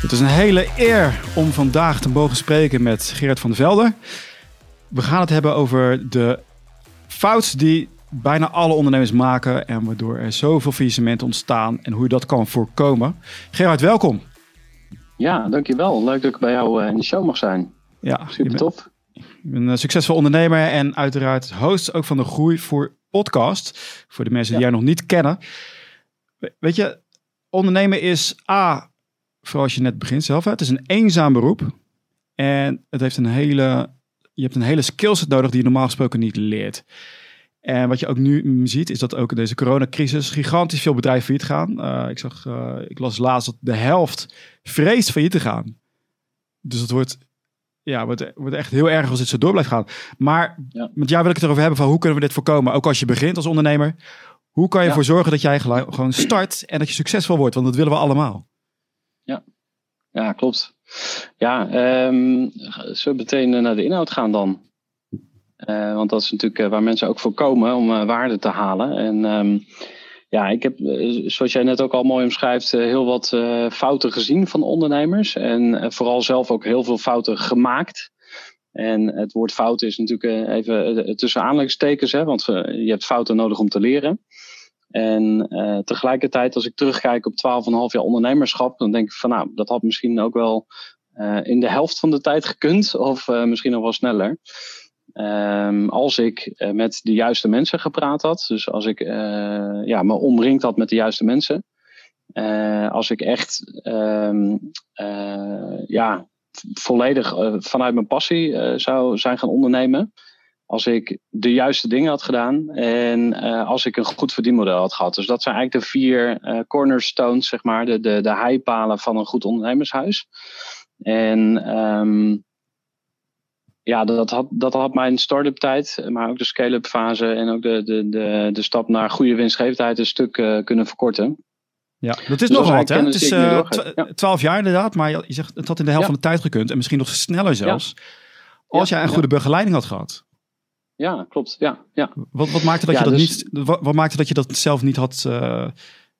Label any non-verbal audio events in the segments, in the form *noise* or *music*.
Het is een hele eer om vandaag te mogen spreken met Gerard van der Velde. We gaan het hebben over de fout die bijna alle ondernemers maken en waardoor er zoveel faillissementen ontstaan en hoe je dat kan voorkomen. Gerard, welkom. Ja, dankjewel. Leuk dat ik bij jou eh, in de show mag zijn. Ja, super tof. Je bent een succesvol ondernemer en uiteraard host ook van de Groei voor podcast. Voor de mensen die jij nog niet kennen. Weet je, ondernemen is A, vooral als je net begint zelf, het is een eenzaam beroep. En het heeft een hele, je hebt een hele skillset nodig die je normaal gesproken niet leert. En wat je ook nu ziet, is dat ook in deze coronacrisis gigantisch veel bedrijven failliet gaan. Uh, ik, zag, uh, ik las laatst dat de helft vreest failliet te gaan. Dus het wordt, ja, wordt, wordt echt heel erg als dit zo door blijft gaan. Maar ja. met jou wil ik het erover hebben van hoe kunnen we dit voorkomen? Ook als je begint als ondernemer. Hoe kan je ervoor zorgen dat jij gewoon start en dat je succesvol wordt? Want dat willen we allemaal. Ja, ja klopt. Ja, um, zullen we meteen naar de inhoud gaan dan? Uh, want dat is natuurlijk uh, waar mensen ook voor komen om waarde te halen. En um, ja, ik heb, zoals jij net ook al mooi omschrijft, heel wat fouten gezien van ondernemers. En vooral zelf ook heel veel fouten gemaakt. En het woord fout is natuurlijk even tussen aanleidingstekens, hè, want je hebt fouten nodig om te leren. En uh, tegelijkertijd, als ik terugkijk op 12,5 jaar ondernemerschap, dan denk ik van nou, dat had misschien ook wel uh, in de helft van de tijd gekund, of uh, misschien nog wel sneller. Um, als ik met de juiste mensen gepraat had, dus als ik ja, me omringd had met de juiste mensen, als ik echt um, ja, volledig vanuit mijn passie zou zijn gaan ondernemen, als ik de juiste dingen had gedaan en uh, als ik een goed verdienmodel had gehad. Dus dat zijn eigenlijk de vier uh, cornerstones, zeg maar, de, de, de heipalen van een goed ondernemershuis. En um, ja, dat had, dat had mijn start-up tijd, maar ook de scale-up fase en ook de, de, de, de stap naar goede winstgevendheid een stuk uh, kunnen verkorten. Ja, dat is dus nogal wat, hè? Het is twaalf jaar inderdaad, maar je zegt het had in de helft ja. van de tijd gekund en misschien nog sneller zelfs. Ja. Als jij een goede begeleiding had gehad. Ja, klopt. Ja, ja. Wat, wat maakte dat je dat dus... niet. Wat, wat, maakte dat je dat zelf niet had. Uh,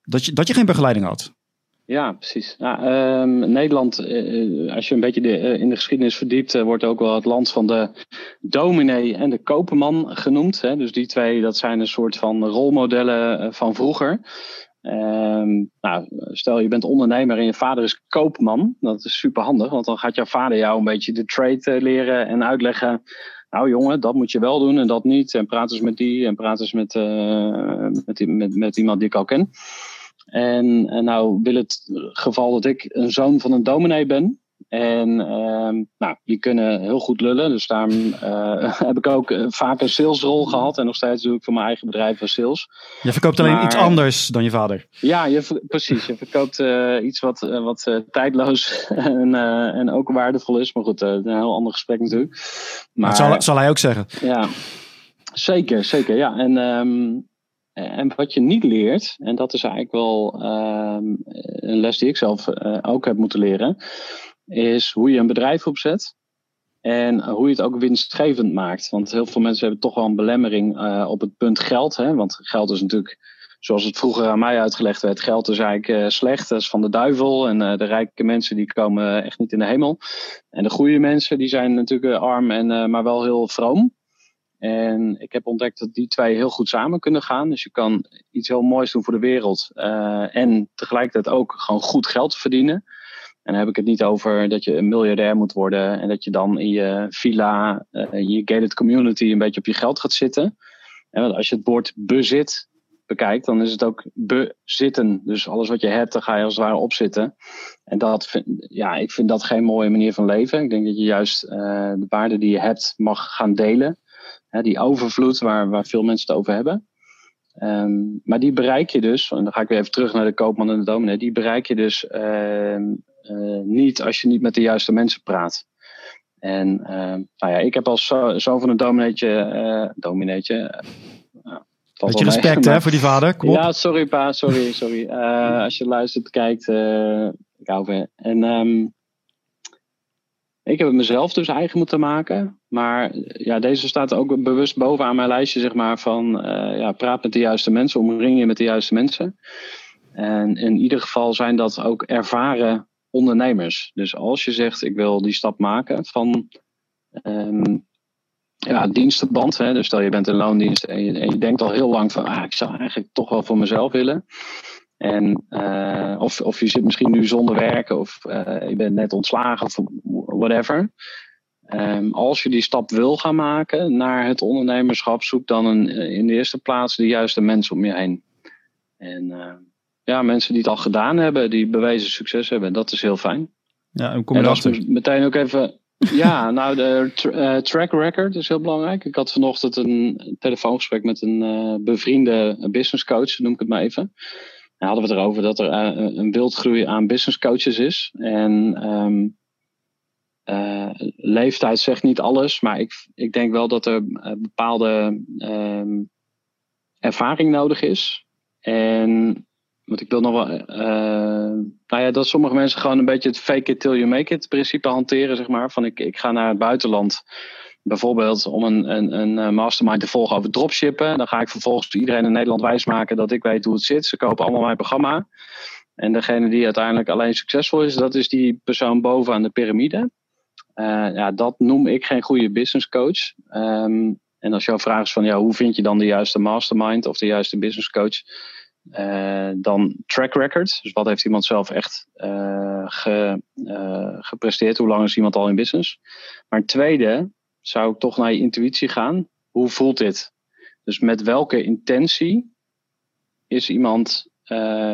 dat, je, dat je geen begeleiding had? Ja, precies. Nou, um, Nederland, uh, als je een beetje de, uh, in de geschiedenis verdiept, wordt ook wel het land van de dominee en de koperman genoemd. Hè? Dus die twee, dat zijn een soort van rolmodellen van vroeger. Um, nou, stel je bent ondernemer en je vader is koopman. Dat is super handig, want dan gaat jouw vader jou een beetje de trade leren en uitleggen nou jongen, dat moet je wel doen en dat niet. En praat eens met die en praat eens met, uh, met, met, met iemand die ik al ken. En, en nou wil het geval dat ik een zoon van een dominee ben. En uh, nou, die kunnen heel goed lullen. Dus daarom uh, *laughs* heb ik ook vaak een salesrol gehad. En nog steeds doe ik voor mijn eigen bedrijf een sales. Je verkoopt alleen iets anders dan je vader. Ja, je, precies. Je verkoopt uh, iets wat, uh, wat tijdloos *laughs* en, en ook waardevol is. Maar goed, een heel ander gesprek natuurlijk. Maar, maar zal, zal, hij ook zeggen. Ja, zeker, zeker. Ja, en... Um, en wat je niet leert, en dat is eigenlijk wel um, een les die ik zelf uh, ook heb moeten leren, is hoe je een bedrijf opzet. En hoe je het ook winstgevend maakt. Want heel veel mensen hebben toch wel een belemmering uh, op het punt geld. Hè? Want geld is natuurlijk, zoals het vroeger aan mij uitgelegd werd, geld is eigenlijk uh, slecht. Dat is van de duivel. En de rijke mensen die komen echt niet in de hemel. En de goede mensen die zijn natuurlijk arm, en, maar wel heel vroom. En ik heb ontdekt dat die twee heel goed samen kunnen gaan. Dus je kan iets heel moois doen voor de wereld. en tegelijkertijd ook gewoon goed geld verdienen. En dan heb ik het niet over dat je een miljardair moet worden en dat je dan in je villa, uh, in je gated community een beetje op je geld gaat zitten. En als je het woord bezit bekijkt, dan is het ook bezitten. Dus alles wat je hebt, dan ga je als het ware opzitten. En dat vind, ja, ik vind dat geen mooie manier van leven. Ik denk dat je juist uh, de waarden die je hebt mag gaan delen. Die overvloed waar, waar veel mensen het over hebben. Um, maar die bereik je dus, en dan ga ik weer even terug naar de koopman en de dominee, die bereik je dus uh, niet als je niet met de juiste mensen praat. En uh, nou ja, ik heb als zo van een domineetje, uh, domineetje. Beetje respect *laughs* hè, voor die vader. Kom op. Ja, sorry pa, sorry, sorry. *laughs* als je luistert, kijkt, ik hou van En um, ik heb het mezelf dus eigen moeten maken. Maar ja, deze staat ook bewust bovenaan mijn lijstje, zeg maar, van ja, praat met de juiste mensen, omring je met de juiste mensen. En in ieder geval zijn dat ook ervaren ondernemers. Dus als je zegt ik wil die stap maken van um, ja, dienstenband. Hè, dus stel je bent in loondienst en je, en je denkt al heel lang van ah, ik zou eigenlijk toch wel voor mezelf willen. En, uh, of, of je zit misschien nu zonder werk of uh, je bent net ontslagen of whatever. Um, als je die stap wil gaan maken naar het ondernemerschap, zoek dan een, in de eerste plaats de juiste mensen om je heen. En uh, ja, mensen die het al gedaan hebben, die bewezen succes hebben, dat is heel fijn. Ja, en kom je en meteen ook even. *laughs* ja, nou, de tra track record is heel belangrijk. Ik had vanochtend een telefoongesprek met een uh, bevriende business coach, noem ik het maar even. En hadden we het erover dat er uh, een wildgroei aan business coaches is. En um, uh, leeftijd zegt niet alles, maar ik, ik denk wel dat er bepaalde um, ervaring nodig is. En want ik wil nog wel. Uh, nou ja, dat sommige mensen gewoon een beetje het fake it till you make it principe hanteren, zeg maar. Van ik, ik ga naar het buitenland. Bijvoorbeeld om een, een, een eh, mastermind te volgen over dropshippen. Dan ga ik vervolgens iedereen in Nederland wijsmaken dat ik weet hoe het zit. Ze kopen allemaal mijn programma. En degene die uiteindelijk alleen succesvol is, dat is die persoon bovenaan de piramide. Ja, dat noem ik geen goede business coach. Um, en als jouw vraag is van ja, hoe vind je dan de juiste mastermind of de juiste business coach? Uh, dan track record. Dus wat heeft iemand zelf echt ge, uh, gepresteerd? Hoe lang is iemand al in business? Maar tweede zou ik toch naar je intuïtie gaan. Hoe voelt dit? Dus met welke intentie is iemand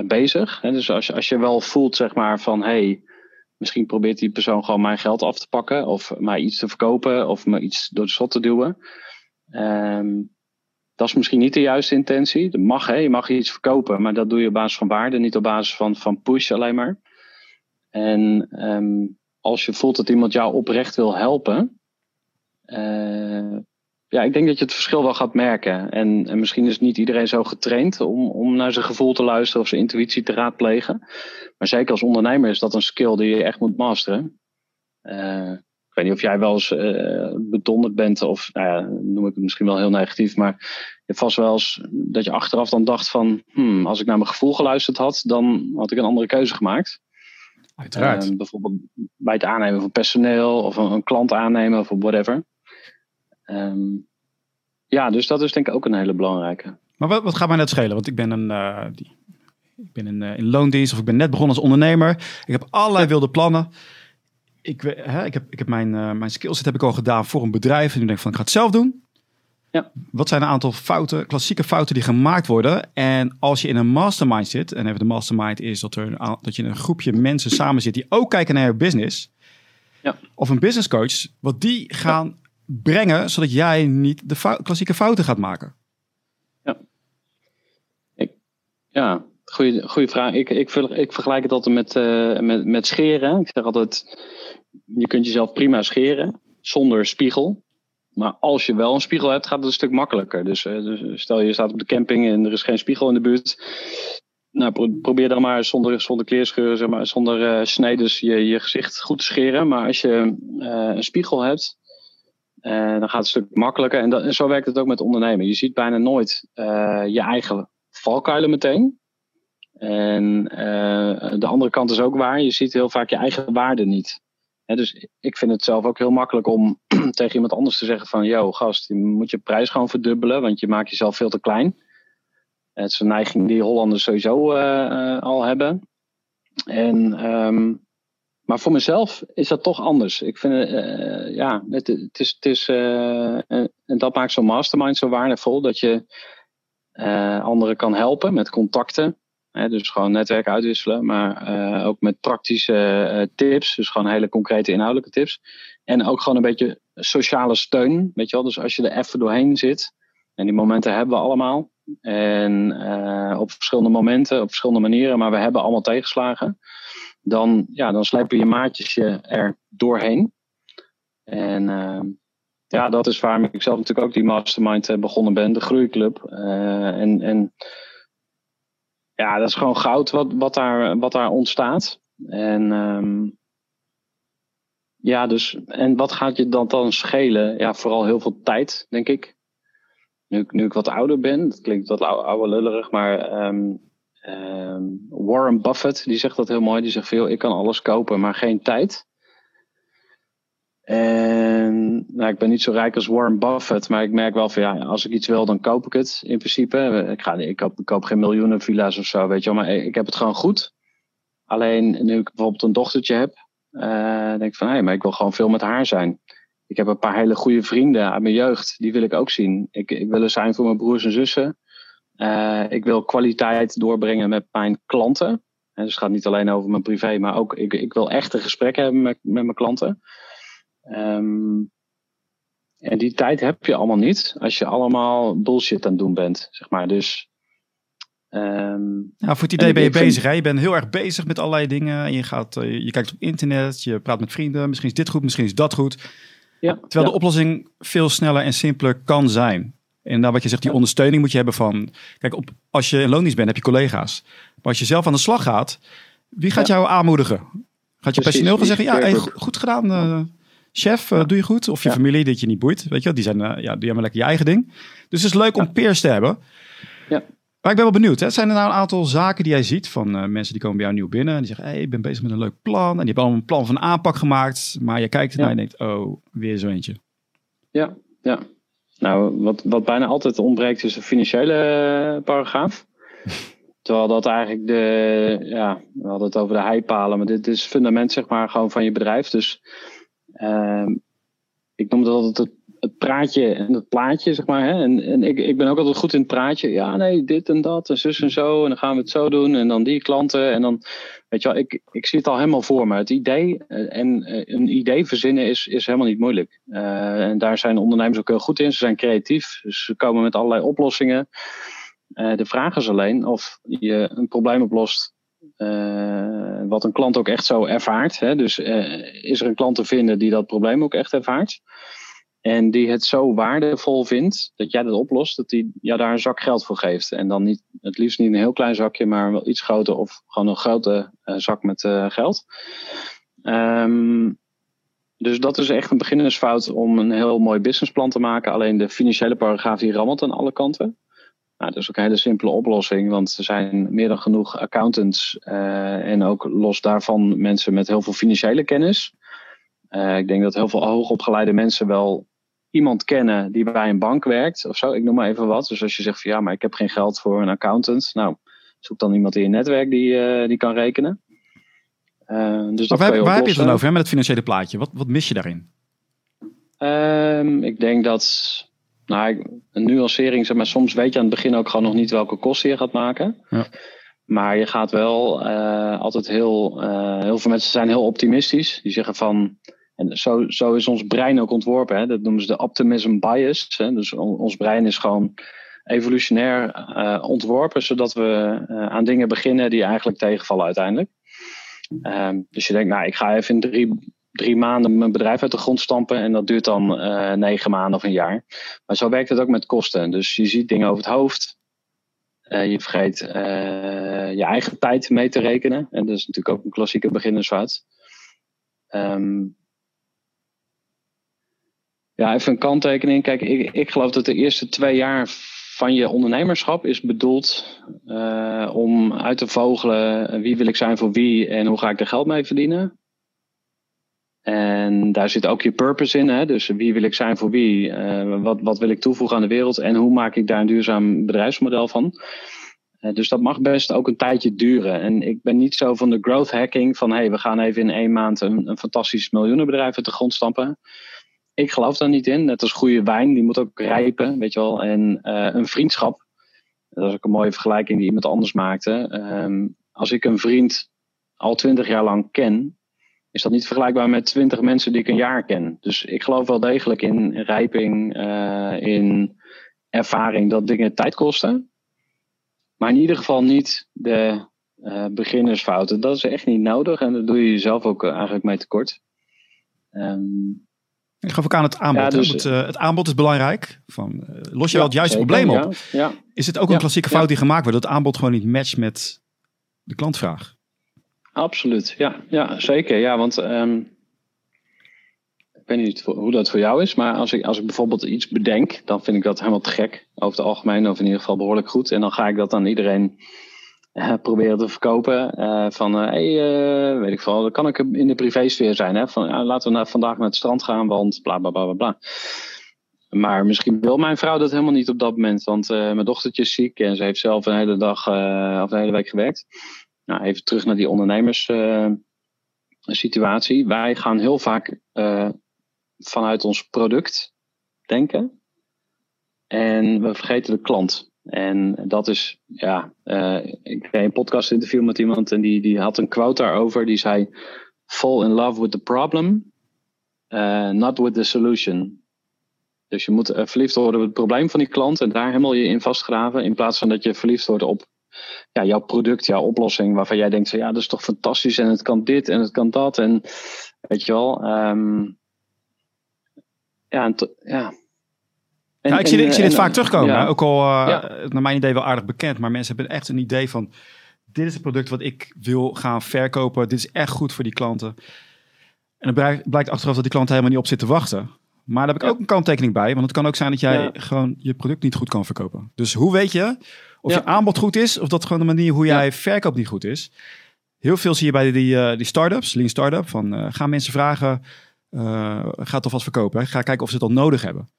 bezig? He, dus als als je wel voelt, zeg maar, van hey, misschien probeert die persoon gewoon mijn geld af te pakken, of mij iets te verkopen, of me iets door de schot te duwen. Um, dat is misschien niet de juiste intentie. Dat mag, hè? je mag iets verkopen, maar dat doe je op basis van waarde, niet op basis van, van push alleen maar. En um, als je voelt dat iemand jou oprecht wil helpen, uh, ja, ik denk dat je het verschil wel gaat merken. En, en misschien is niet iedereen zo getraind om, om naar zijn gevoel te luisteren of zijn intuïtie te raadplegen. Maar zeker als ondernemer is dat een skill die je echt moet masteren. Uh, weet niet of jij wel eens uh, bedonderd bent, of nou ja, noem ik het misschien wel heel negatief, maar je hebt vast wel eens dat je achteraf dan dacht van, hmm, als ik naar mijn gevoel geluisterd had, dan had ik een andere keuze gemaakt. Uiteraard. Uh, bijvoorbeeld bij het aannemen van personeel of een, een klant aannemen of whatever. Um, ja, dus dat is denk ik ook een hele belangrijke. Maar wat, wat gaat mij net schelen? Want ik ben een, uh, die, ik ben in, in loondienst of ik ben net begonnen als ondernemer. Ik heb allerlei wilde plannen ik, hè, ik, heb, ik heb mijn, uh, mijn skillset heb ik al gedaan voor een bedrijf. En nu denk ik van, ik ga het zelf doen. Ja. Wat zijn een aantal fouten, klassieke fouten die gemaakt worden? En als je in een mastermind zit, en even de mastermind is dat, er een, dat je in een groepje mensen samen zit die ook kijken naar je business. Ja. Of een business coach, wat die gaan brengen, zodat jij niet de fout, klassieke fouten gaat maken. Ja. Ik, ja, goede vraag. Ik, ik, vergelijk het altijd met, uh, met, met scheren. Ik zeg altijd, je kunt jezelf prima scheren zonder spiegel. Maar als je wel een spiegel hebt, gaat het een stuk makkelijker. Dus, uh, dus stel je staat op de camping en er is geen spiegel in de buurt. Nou, probeer dan maar zonder, zonder kleerscheuren, zeg maar, zonder uh, snedes je, je gezicht goed te scheren. Maar als je een spiegel hebt, dan gaat het een stuk makkelijker. En, en, zo werkt het ook met ondernemen. Je ziet bijna nooit je eigen valkuilen meteen. En uh, de andere kant is ook waar. Je ziet heel vaak je eigen waarde niet. dus ik vind het zelf ook heel makkelijk om *clears throat* tegen iemand anders te zeggen van... Yo, gast, je moet je prijs gewoon verdubbelen, want je maakt jezelf veel te klein. Het is een neiging die Hollanders sowieso uh, al hebben. En, um, maar voor mezelf is dat toch anders. Ik vind, ja, het, is, het is en dat maakt zo'n mastermind zo waardevol. Dat je anderen kan helpen met contacten dus gewoon netwerk uitwisselen, maar uh, ook met praktische uh, tips. Dus gewoon hele concrete inhoudelijke tips. En ook gewoon een beetje sociale steun. Weet je wel? Dus als je er even doorheen zit. En die momenten hebben we allemaal. En uh, op verschillende momenten, op verschillende manieren. Maar we hebben allemaal tegenslagen. Dan, ja, dan slepen je maatjes je er doorheen. En ja, dat is waarom ik zelf natuurlijk ook die mastermind begonnen ben. De groeiclub. en, en ja, dat is gewoon goud wat, wat, daar, wat daar ontstaat. En um, ja, dus, en wat gaat je dan, dan schelen? Ja, vooral heel veel tijd, denk ik. Nu, nu ik wat ouder ben, dat klinkt wat oude lullerig, maar um, Ehm, Warren Buffett, die zegt dat heel mooi. Die zegt veel, ik kan alles kopen, maar geen tijd. En nou, ik ben niet zo rijk als Warren Buffett, maar ik merk wel van ja, als ik iets wil, dan koop ik het in principe. Ik, ga, ik, koop, geen miljoenen villa's of zo, weet je wel, maar ik heb het gewoon goed. Alleen nu ik bijvoorbeeld een dochtertje heb, uh, denk ik van hé, hey, maar ik wil gewoon veel met haar zijn. Ik heb een paar hele goede vrienden uit mijn jeugd, die wil ik ook zien. Ik, ik wil er zijn voor mijn broers en zussen. Uh, ik wil kwaliteit doorbrengen met mijn klanten. En dus het gaat niet alleen over mijn privé, maar ook ik, ik wil echte gesprekken hebben met, met mijn klanten. Um, en die tijd heb je allemaal niet als je allemaal bullshit aan het doen bent, zeg maar. Dus. Um, nou, voor het idee ben je bezig. Hè? Je bent heel erg bezig met allerlei dingen. je, gaat, uh, je kijkt op internet, je praat met vrienden. Misschien is dit goed, misschien is dat goed. Ja, Terwijl ja. de oplossing veel sneller en simpeler kan zijn. En daar wat je zegt, die ondersteuning moet je hebben van... Kijk, op, als je in loondienst bent, heb je collega's. Maar als je zelf aan de slag gaat, wie gaat jou aanmoedigen? Gaat je personeel gaan zeggen, ja, hey, goed gedaan, uh, chef, uh, doe je goed? Of je familie, dat je niet boeit, weet je wel. Die, zijn, uh, ja, die hebben lekker je eigen ding. Dus het is leuk om peers te hebben. Ja. Maar ik ben wel benieuwd, hè? zijn er nou een aantal zaken die jij ziet van mensen die komen bij jou nieuw binnen en die zeggen, hey, ik ben bezig met een leuk plan. En die hebben allemaal een plan van aanpak gemaakt, maar je kijkt ernaar en denkt, oh, weer zo eentje. Ja, ja. Nou, wat, wat bijna altijd ontbreekt is een financiële eh, paragraaf. *laughs* Terwijl dat eigenlijk de, ja, we hadden het over de heipalen, maar dit is fundament zeg maar gewoon van je bedrijf. Dus ik noem dat altijd het het praatje en het plaatje, zeg maar. Hè? En, en ik, ik ben ook altijd goed in het praatje. Ja, nee, dit en dat en zus en zo. En dan gaan we het zo doen. En dan die klanten. En dan, weet je wel, ik, ik zie het al helemaal voor me. Het idee eh, en eh, een idee verzinnen is, is helemaal niet moeilijk. Uh, en daar zijn ondernemers ook heel goed in. Ze zijn creatief. Dus ze komen met allerlei oplossingen. Uh, de vraag is alleen of je een probleem oplost uh, wat een klant ook echt zo ervaart. Hè? Dus uh, is er een klant te vinden die dat probleem ook echt ervaart? En die het zo waardevol vindt dat jij dat oplost, dat hij ja, daar een zak geld voor geeft. En dan niet, het liefst niet een heel klein zakje, maar wel iets groter of gewoon een grote uh, zak met geld. Um, dus dat is echt een beginnersfout om een heel mooi businessplan te maken. Alleen de financiële paragraaf die rammelt aan alle kanten. Nou, dat is ook een hele simpele oplossing, want er zijn meer dan genoeg accountants uh, en ook los daarvan mensen met heel veel financiële kennis. Uh, ik denk dat heel veel hoogopgeleide mensen wel iemand kennen die bij een bank werkt of zo. Ik noem maar even wat. Dus als je zegt van ja, maar ik heb geen geld voor een accountant. Nou, zoek dan iemand in je netwerk die, uh, die kan rekenen. Dus waar, waar heb je het dan over hè, met het financiële plaatje? Wat, wat mis je daarin? Um, ik denk dat nou, een nuancering, zeg maar, soms weet je aan het begin ook gewoon nog niet welke kosten je gaat maken. Ja. Maar je gaat wel uh, altijd heel, uh, heel veel mensen zijn heel optimistisch. Die zeggen van, en zo, zo is ons brein ook ontworpen. Hè? Dat noemen ze de optimism bias. Hè? Dus on, ons brein is gewoon evolutionair uh, ontworpen, zodat we aan dingen beginnen die eigenlijk tegenvallen uiteindelijk. Um, dus je denkt, nou, ik ga even in drie, drie maanden mijn bedrijf uit de grond stampen en dat duurt dan negen maanden of een jaar. Maar zo werkt het ook met kosten. Dus je ziet dingen over het hoofd. Uh, je vergeet uh, je eigen tijd mee te rekenen. En dat is natuurlijk ook een klassieke beginnersfout. Um, ja, even een kanttekening. Kijk, ik, ik geloof dat de eerste twee jaar van je ondernemerschap is bedoeld om uit te vogelen wie wil ik zijn voor wie en hoe ga ik er geld mee verdienen. En daar zit ook je purpose in. Hè? Dus wie wil ik zijn voor wie? Uh, wat, wat wil ik toevoegen aan de wereld? En hoe maak ik daar een duurzaam bedrijfsmodel van? Uh, dus dat mag best ook een tijdje duren. En ik ben niet zo van de growth hacking. Van hey, we gaan even in één maand een, een fantastisch miljoenenbedrijf uit de grond stampen. Ik geloof daar niet in. Net als goede wijn, die moet ook rijpen. Weet je wel. En uh, een vriendschap. Dat is ook een mooie vergelijking die iemand anders maakte. Um, als ik een vriend al twintig jaar lang ken is dat niet vergelijkbaar met twintig mensen die ik een jaar ken. Dus ik geloof wel degelijk in rijping, uh, in ervaring dat dingen tijd kosten. Maar in ieder geval niet de uh, beginnersfouten. Dat is echt niet nodig en daar doe je jezelf ook eh, eigenlijk mee tekort. Um, ik gaf ook aan het aanbod. Ja, dus, het, uh, het, aanbod is belangrijk. Van, los je ja, wel het juiste zeker, probleem op. Ja, is het ook een klassieke fout die gemaakt wordt? Dat het aanbod gewoon niet matcht met de klantvraag? Absoluut, ja, ja zeker. Ja, want um, ik weet niet hoe dat voor jou is, maar als ik, als ik bijvoorbeeld iets bedenk, dan vind ik dat helemaal te gek over het algemeen, of in ieder geval behoorlijk goed. En dan ga ik dat aan iedereen proberen te verkopen. van, hey, weet ik veel, dan kan ik in de privésfeer zijn. Hè? Van, laten we vandaag naar het strand gaan, want bla bla bla bla. Maar misschien wil mijn vrouw dat helemaal niet op dat moment. Want mijn dochtertje is ziek en ze heeft zelf een hele dag of een hele week gewerkt. Nou, even terug naar die ondernemerssituatie. Wij gaan heel vaak vanuit ons product denken. En we vergeten de klant. En dat is, ja, uh, ik deed een podcast interview met iemand en die, die had een quote daarover. Die zei: Fall in love with the problem, uh, not with the solution. Dus je moet uh, verliefd worden op het probleem van die klant en daar helemaal je in vastgraven. In plaats van dat je verliefd wordt op ja, jouw product, jouw oplossing. Waarvan jij denkt: ja, dat is toch fantastisch en het kan dit en het kan dat. En weet je wel. Um, ja, en ja, ik zie, ik zie dit vaak terugkomen. Ook al, uh, naar mijn idee, wel aardig bekend. Maar mensen hebben echt een idee van... Dit is het product wat ik wil gaan verkopen. Dit is echt goed voor die klanten. En dan blijkt achteraf dat die klant helemaal niet op zit te wachten. Maar daar heb ik ook een kanttekening bij. Want het kan ook zijn dat jij gewoon je product niet goed kan verkopen. Dus hoe weet je of je aanbod goed is... of dat gewoon de manier hoe jij verkoopt niet goed is? Heel veel zie je bij die, uh, die start-ups, lean start-up. Van, uh, gaan mensen vragen... Uh, ga toch vast verkopen. Ga kijken of ze het al nodig hebben.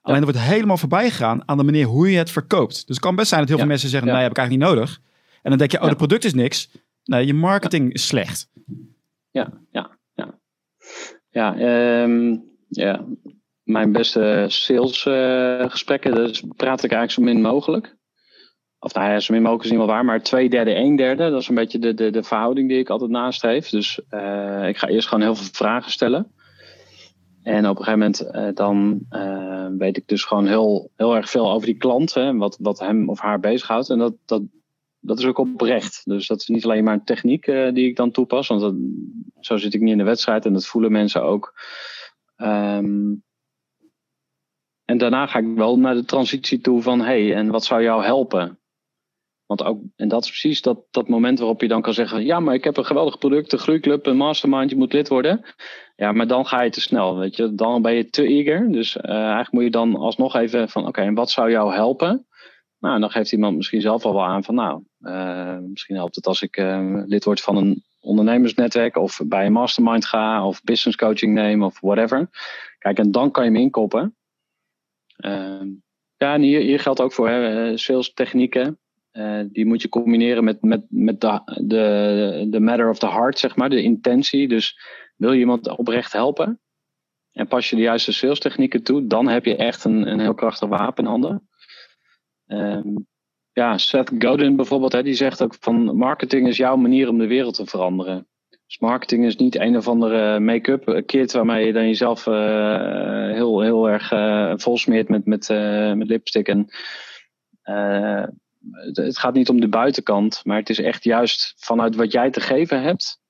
Alleen er wordt helemaal voorbij gegaan aan de manier hoe je het verkoopt. Dus het kan best zijn dat heel veel mensen zeggen, nee, heb ik eigenlijk niet nodig. En dan denk je, oh, het product is niks. Nee, je marketing is slecht. Ja, ja, ja. Ja, um, ja. mijn beste salesgesprekken, uh, dus praat ik eigenlijk zo min mogelijk. Of nou ja, zo min mogelijk is niet waar, maar twee derde, een derde. Dat is een beetje de, de, de verhouding die ik altijd nastreef. Dus uh, ik ga eerst gewoon heel veel vragen stellen. En op een gegeven moment uh, dan uh, weet ik dus gewoon heel, heel erg veel over die klant. Hè, wat, wat hem of haar bezighoudt. En dat, dat, dat is ook oprecht. Dus dat is niet alleen maar een techniek die ik dan toepas. Want zo zit ik niet in de wedstrijd. En dat voelen mensen ook. Um, en daarna ga ik wel naar de transitie toe van... hey, en wat zou jou helpen? Want ook, en dat is precies dat, dat moment waarop je dan kan zeggen: Ja, maar ik heb een geweldig product, een groeiclub, een mastermind, je moet lid worden. Ja, maar dan ga je te snel, weet je. Dan ben je te eager. Dus uh, eigenlijk moet je dan alsnog even van: Oké, en wat zou jou helpen? Nou, dan geeft iemand misschien zelf al wel aan van: Nou, uh, misschien helpt het als ik uh, lid word van een ondernemersnetwerk, of bij een mastermind ga, of business coaching neem, of whatever. Kijk, en dan kan je hem inkoppen. Ehm, ja, en hier, hier geldt ook voor hè, sales technieken. Uh, die moet je combineren met, met, met de, de, de matter of the heart, zeg maar, de intentie. Dus wil je iemand oprecht helpen en pas je de juiste sales technieken toe, dan heb je echt een, een heel krachtig wapen in handen. Um, ja, Seth Godin bijvoorbeeld, hè, die zegt ook van marketing is jouw manier om de wereld te veranderen. Dus marketing is niet een of andere make-up kit waarmee je dan jezelf uh, heel, heel erg volsmeert met, met, met lipstick en het gaat niet om de buitenkant, maar het is echt juist vanuit wat jij te geven hebt,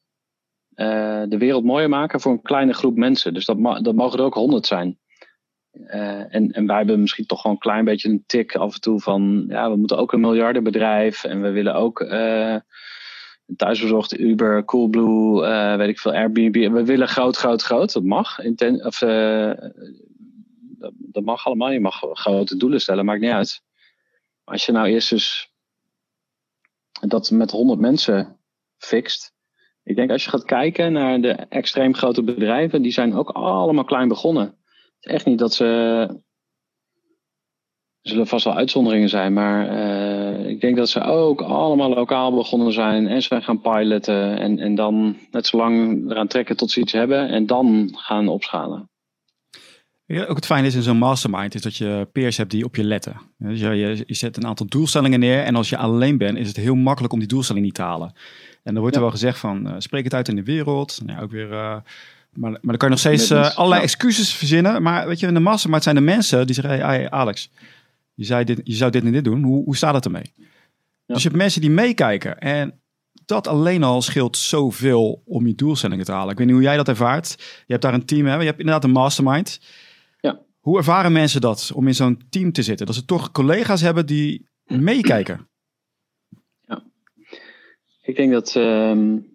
uh, de wereld mooier maken voor een kleine groep mensen. Dus dat, dat mogen er ook honderd zijn. Uh, en, en wij hebben misschien toch gewoon een klein beetje een tik af en toe van, ja, we moeten ook een miljardenbedrijf en we willen ook uh, thuisbezorgd Uber, Coolblue, weet ik veel, Airbnb. We willen groot, groot, groot. Dat mag. Of, dat mag allemaal. Je mag grote doelen stellen, maakt niet uit. Als je nou eerst dus dat met 100 mensen fixt. Ik denk als je gaat kijken naar de extreem grote bedrijven, die zijn ook allemaal klein begonnen. Het is echt niet dat ze. Er zullen vast wel uitzonderingen zijn, maar uh, ik denk dat ze ook allemaal lokaal begonnen zijn en ze gaan piloten en, en dan net zo lang eraan trekken tot ze iets hebben en dan gaan opschalen. Ja, ook het fijne is in zo'n mastermind is dat je peers hebt die op je letten. Dus je, je, je, zet een aantal doelstellingen neer en als je alleen bent is het heel makkelijk om die doelstelling niet te halen. En dan wordt er wel gezegd van uh, spreek het uit in de wereld. Nou, ook weer, uh, maar, maar dan kan je nog steeds uh, allerlei excuses verzinnen. Maar weet je, in de mastermind zijn de mensen die zeggen, hey, Alex, je, zei dit, je zou dit en dit doen. Hoe, hoe staat het ermee? Dus je hebt mensen die meekijken en dat alleen al scheelt zoveel om je doelstellingen te halen. Ik weet niet hoe jij dat ervaart. Je hebt daar een team, hè? je hebt inderdaad een mastermind. Hoe ervaren mensen dat om in zo'n team te zitten? Dat ze toch collega's hebben die meekijken? Ja, ik denk dat um,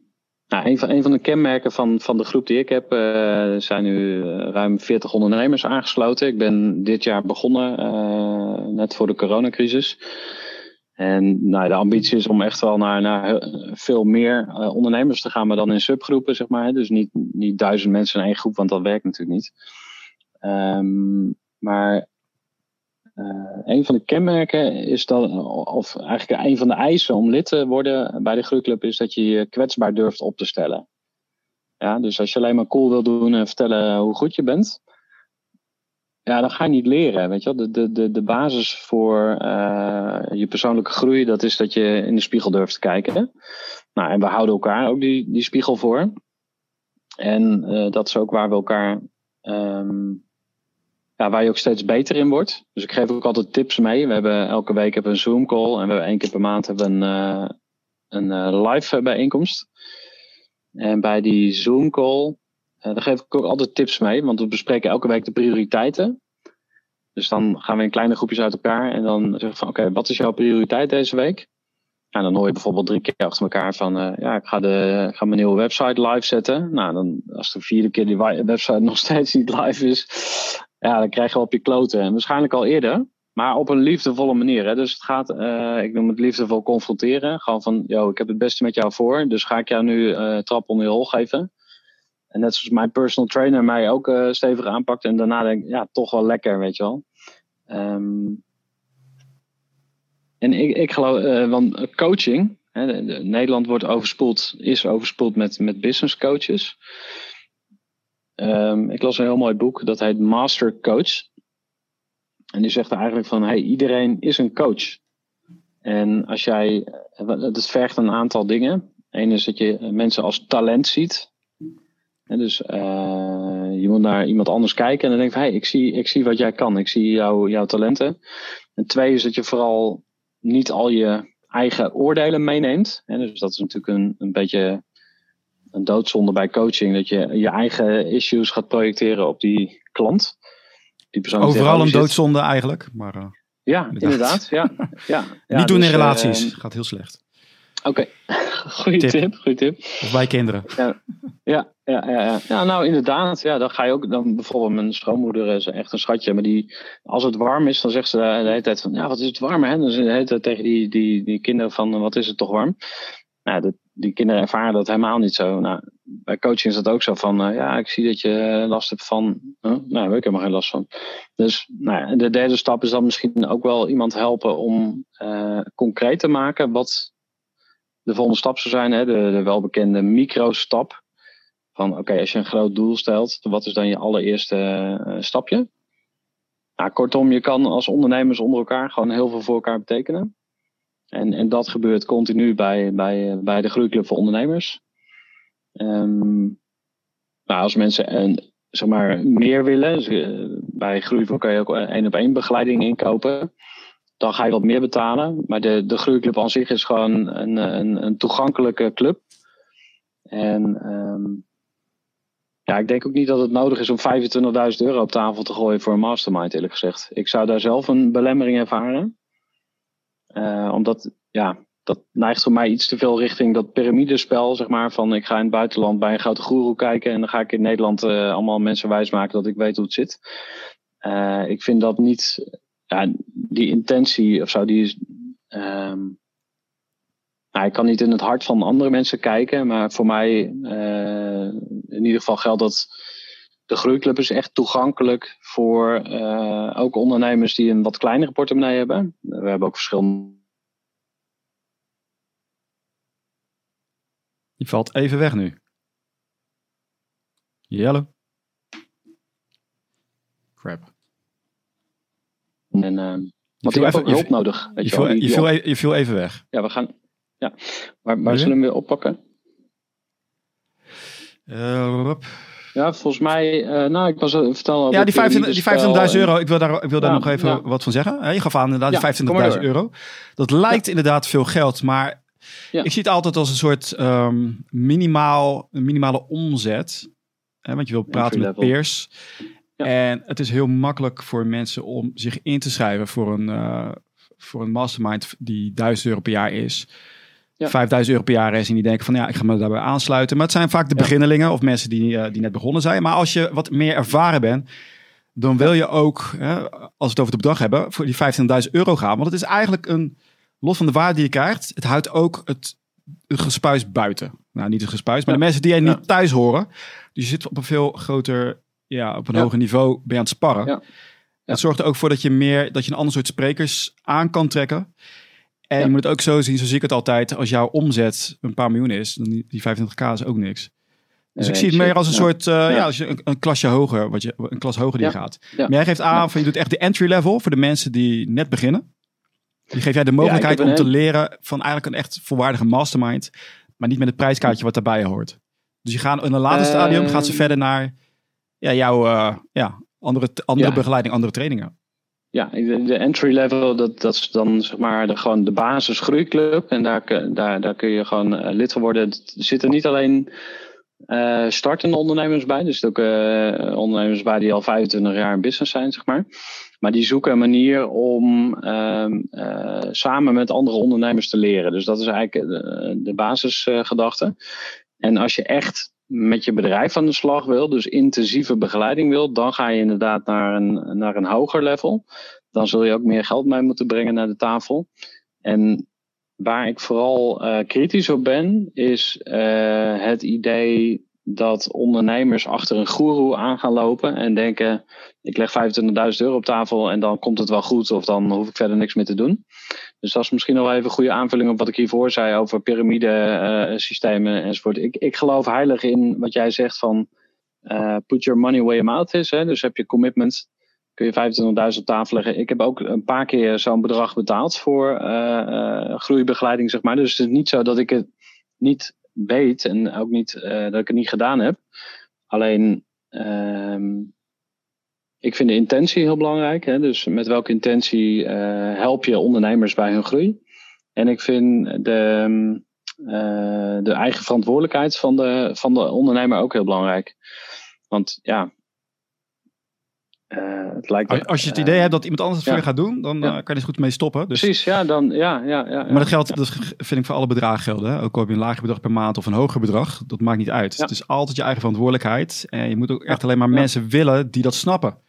nou, een, van, een van de kenmerken van, van de groep die ik heb, uh, zijn nu eh, ruim 40 ondernemers aangesloten. Ik ben dit jaar begonnen, uh, net voor de coronacrisis. En nou, de ambitie is om echt wel naar, naar veel meer ondernemers te gaan, maar dan in subgroepen, zeg maar. Dus niet, niet duizend mensen in één groep, want dat werkt natuurlijk niet. Um, maar uh, een van de kenmerken is dat, of eigenlijk een van de eisen om lid te worden bij de groeiclub, is dat je je kwetsbaar durft op te stellen. Ja, dus als je alleen maar cool wil doen en vertellen hoe goed je bent, ja, dan ga je niet leren. Weet je wel? De, de, de, de basis voor uh, je persoonlijke groei, dat is dat je in de spiegel durft te kijken. Nou, en we houden elkaar ook die, die spiegel voor. En uh, dat is ook waar we elkaar um, waar je ook steeds beter in wordt. Dus ik geef ook altijd tips mee. We hebben elke week hebben een Zoom call en we hebben één keer per maand hebben een, uh, een uh, live bijeenkomst. En bij die Zoom call, uh, daar geef ik ook altijd tips mee, want we bespreken elke week de prioriteiten. Dus dan gaan we in kleine groepjes uit elkaar en dan zeggen we van oké, wat is jouw prioriteit deze week? En dan hoor je bijvoorbeeld drie keer achter elkaar van, ja, ik ga, de, ik ga mijn nieuwe website live zetten. Nou, dan, als de vierde keer die website *laughs* nog steeds niet live is, ja, dan krijg je op je kloten. En waarschijnlijk al eerder, maar op een liefdevolle manier. Hè. Dus het gaat, uh, ik noem het liefdevol confronteren. Gewoon van, yo, ik heb het beste met jou voor, dus ga ik jou nu uh, trap onder je hol geven. En net zoals mijn personal trainer mij ook uh, stevig aanpakt. En daarna denk ik, ja, toch wel lekker, weet je wel. Um, en ik, ik geloof, want coaching, hè, de, de, Nederland wordt overspoeld, is overspoeld met, met business coaches. Um, ik las een heel mooi boek, dat heet Master Coach. En die zegt eigenlijk van, hey, iedereen is een coach. En als jij, dat vergt een aantal dingen. Eén is dat je mensen als talent ziet. En dus uh, je moet naar iemand anders kijken en dan denk je, hey, ik zie, ik zie wat jij kan. Ik zie jou, jouw talenten. En twee is dat je vooral niet al je eigen oordelen meeneemt. En dus dat is natuurlijk een, een beetje een doodzonde bij coaching. Dat je je eigen issues gaat projecteren op die klant. Die persoon Overal een doodzonde eigenlijk. Maar, uh, ja, inderdaad. Ja, *laughs* ja, ja, niet doen dus, in relaties. Uh, gaat heel slecht. Oké, *laughs* okay. goede tip. tip. Goede tip. Of bij kinderen. Ja, ja, ja, ja, ja. ja nou inderdaad. Ja, dan ga je ook, dan bijvoorbeeld mijn schoonmoeder is echt een schatje. Maar die, als het warm is, dan zegt ze de, hele tijd van, ja, wat is het warm hè? Dan ze de hele tijd tegen die, die, die kinderen van, wat is het toch warm? Nou, dat, die kinderen ervaren dat helemaal niet zo. Nou, bij coaching is dat ook zo van, uh, ja, ik zie dat je last hebt van, huh? nou, daar heb ik helemaal geen last van. Dus nou, de derde stap is dan misschien ook wel iemand helpen om concreet te maken wat de volgende stap zou zijn, hè, de, de welbekende microstap. Van oké, als je een groot doel stelt, wat is dan je allereerste stapje? Nou, kortom, je kan als ondernemers onder elkaar gewoon heel veel voor elkaar betekenen. En, en dat gebeurt continu bij, bij, bij de Groeiclub voor Ondernemers. Um, nou, als mensen een, zeg maar, meer willen, dus, uh, bij Groeivoer kan je ook één op één begeleiding inkopen. Dan ga je wat meer betalen. Maar de, de Groeiclub aan zich is gewoon een, een, een toegankelijke club. En um, ja, ik denk ook niet dat het nodig is om 25.000 euro op tafel te gooien voor een mastermind, eerlijk gezegd. Ik zou daar zelf een belemmering ervaren. Uh, omdat, ja, dat neigt voor mij iets te veel richting dat piramidespel, zeg maar. Van ik ga in het buitenland bij een grote goeroe kijken en dan ga ik in Nederland uh, allemaal mensen wijsmaken dat ik weet hoe het zit. Uh, ik vind dat niet, ja, die intentie of zo, die is. Um, nou, ik kan niet in het hart van andere mensen kijken, maar voor mij in ieder geval geldt dat de groeiclub is echt toegankelijk voor uh, ook ondernemers die een wat kleinere portemonnee hebben. We hebben ook verschillende. Die valt even weg nu. Jelle. Crap. En uh, wat je even, hulp nodig. Weet je, je, viel, je, viel, e- je viel even weg. Ja, we gaan. Ja, maar, maar zullen we hem weer oppakken? Uh, ja, volgens mij, uh, nou, ik was vertel. Ja, die 25.000 die euro, ik wil daar, ik wil daar ja, nog even ja. wat van zeggen. Je gaf aan inderdaad die 25.000 euro. Dat lijkt inderdaad veel geld, maar ik zie het altijd als een soort um, minimaal, een minimale omzet. Hè, want je wil praten met peers. En het is heel makkelijk voor mensen om zich in te schrijven voor een, uh, voor een mastermind die 1000 euro per jaar is ja. 5000 euro per jaar is en die denken van ja, ik ga me daarbij aansluiten. Maar het zijn vaak de beginnelingen of mensen die, uh, die net begonnen zijn. Maar als je wat meer ervaren bent, dan wil je ook, hè, als we het over de bedrag hebben, voor die 15.000 euro gaan. Want het is eigenlijk een los van de waarde die je krijgt, het houdt ook het, het gespuis buiten. Nou, niet het gespuis, maar de mensen die jij niet thuis horen. Dus je zit op een veel groter, ja, op een hoger niveau ben je aan het sparren. Ja. Het zorgt er ook voor dat je meer, dat je een ander soort sprekers aan kan trekken. En je moet het ook zo zien, zo zie ik het altijd, als jouw omzet een paar miljoen is, dan die 25k is ook niks. Dus ik zie het meer als een soort, uh, ja. als je een, een, klasje hoger, wat je, een klas hoger die gaat. Maar jij geeft aan van je doet echt de entry level voor de mensen die net beginnen. Die geef jij de mogelijkheid om te leren van eigenlijk een echt volwaardige mastermind, maar niet met het prijskaartje wat daarbij hoort. Dus je gaat in een later stadium gaat ze ehm. verder naar ja, jouw uh, ja, andere, andere begeleiding, andere trainingen. Ja, de entry level, dat, dat is dan zeg maar de, gewoon de basis groeiclub. En daar, daar, daar kun je gewoon eh, lid van worden. Er zitten niet alleen uh, startende ondernemers bij. Dus ook uh, ondernemers bij die al 25 jaar in business zijn, zeg maar. Maar die zoeken een manier om uh, samen met andere ondernemers te leren. Dus dat is eigenlijk de, de basisgedachte. en als je echt met je bedrijf aan de slag wil, dus intensieve begeleiding wil, dan ga je inderdaad naar een, naar een hoger level. Dan zul je ook meer geld mee moeten brengen naar de tafel. En waar ik vooral uh, kritisch op ben, is uh, het idee dat ondernemers achter een goeroe aan gaan lopen en denken: ik leg 25.000 euro op tafel en dan komt het wel goed of dan hoef ik verder niks meer te doen. Dus dat is misschien nog even een goede aanvulling op wat ik hiervoor zei over piramidesystemen uh, enzovoort. Ik, ik geloof heilig in wat jij zegt van uh, put your money where your mouth is. Hè? Dus heb je commitment, kun je 25.000 op tafel leggen. Ik heb ook een paar keer zo'n bedrag betaald voor uh, groeibegeleiding, zeg maar. Dus het is niet zo dat ik het niet weet en ook niet dat ik het niet gedaan heb. Alleen ehm, ik vind de intentie heel belangrijk. Hè? Dus met welke intentie uh, help je ondernemers bij hun groei? En ik vind de, uh, de eigen verantwoordelijkheid van de, van de ondernemer ook heel belangrijk. Want ja, uh, het lijkt als je het idee hebt dat iemand anders het voor je gaat doen, dan kan je er goed mee stoppen. Dus... Precies, ja, dan, ja, ja, ja, Maar dat geldt, dat vind ik voor alle bedragen gelden. Hè? Ook al heb je een lager bedrag per maand of een hoger bedrag, dat maakt niet uit. Het is altijd je eigen verantwoordelijkheid. En je moet ook echt alleen maar mensen willen die dat snappen.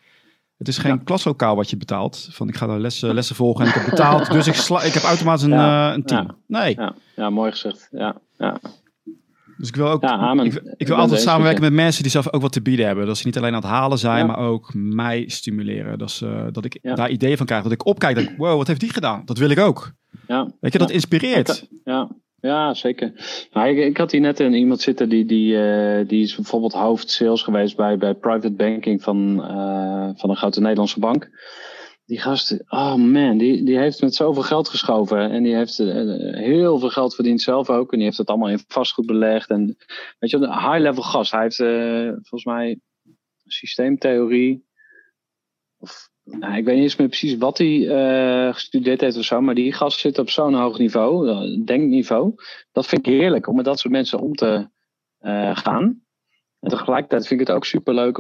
Het is geen klaslokaal wat je betaalt. Van ik ga daar lessen, *laughs* lessen volgen en ik heb betaald. dus ik, sla, ik heb automatisch een, uh, een team. Nee. Ja. mooi gezegd. Ja, ja. Dus ik wil ook. Ik, ik, wil altijd samenwerken met mensen die zelf ook wat te bieden hebben. Dat ze niet alleen aan het halen zijn, maar ook mij stimuleren. Dat, ze, dat ik daar ideeën van krijg. Dat ik opkijk. Dat ik, wow, wat heeft die gedaan? Dat wil ik ook. Ja. Weet je, dat inspireert. Ja. Ja, zeker. Nou, ik, had hier net een, iemand zitten die, die, uh, die is bijvoorbeeld hoofd sales geweest bij, bij private banking van, uh, van een grote Nederlandse bank. Die gast, oh man, die, die heeft met zoveel geld geschoven. En die heeft uh, heel veel geld verdiend zelf ook. En die heeft het allemaal in vastgoed belegd. En weet je, een high-level gast. Hij heeft volgens mij systeemtheorie. Of nou, ik weet niet eens meer precies wat hij uh, gestudeerd heeft of zo, maar die gast zit op zo'n hoog niveau, uh, denkniveau. Dat vind ik heerlijk om met dat soort mensen om te uh, gaan. En tegelijkertijd vind ik het ook superleuk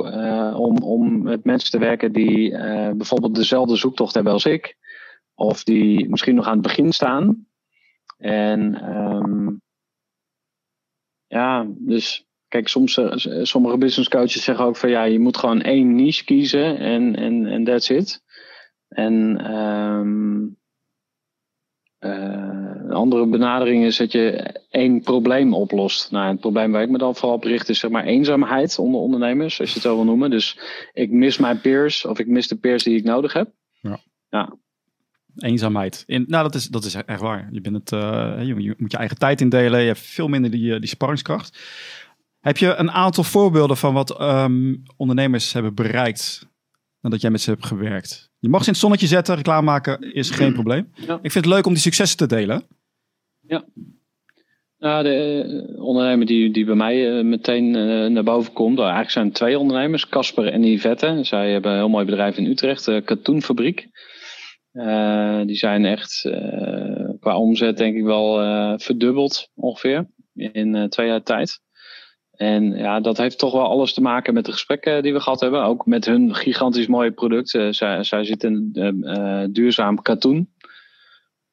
om, om met mensen te werken die bijvoorbeeld dezelfde zoektocht hebben als ik. Of die misschien nog aan het begin staan. En um, ja, dus Kijk, soms, uh, sommige business coaches zeggen ook van ja, je moet gewoon één niche kiezen en, en, en that's it. En um, uh, een andere benadering is dat je één probleem oplost. Nou, het probleem waar ik me dan vooral op richt is zeg maar eenzaamheid onder ondernemers, als je het zo wil noemen. Dus ik mis mijn peers of ik mis de peers die ik nodig heb. Ja. ja. Eenzaamheid. In, nou, dat is, dat is echt waar. Je, bent het, uh, je, je, moet je eigen tijd indelen. Je hebt veel minder die, die sparringskracht. Heb je een aantal voorbeelden van wat um, ondernemers hebben bereikt nadat jij met ze hebt gewerkt? Je mag ze in het zonnetje zetten, reclame maken is geen *clears throat* probleem. Ja. Ik vind het leuk om die successen te delen. Ja. Nou, de uh, ondernemer die, die bij mij uh, meteen uh, naar boven komt, nou, eigenlijk zijn twee ondernemers, Casper en Yvette. Zij hebben een heel mooi bedrijf in Utrecht, de Katoenfabriek. die zijn echt qua omzet denk ik wel verdubbeld ongeveer in twee jaar tijd. En ja, dat heeft toch wel alles te maken met de gesprekken die we gehad hebben. Ook met hun gigantisch mooie product. Uh, zij, zij zitten in uh, duurzaam katoen.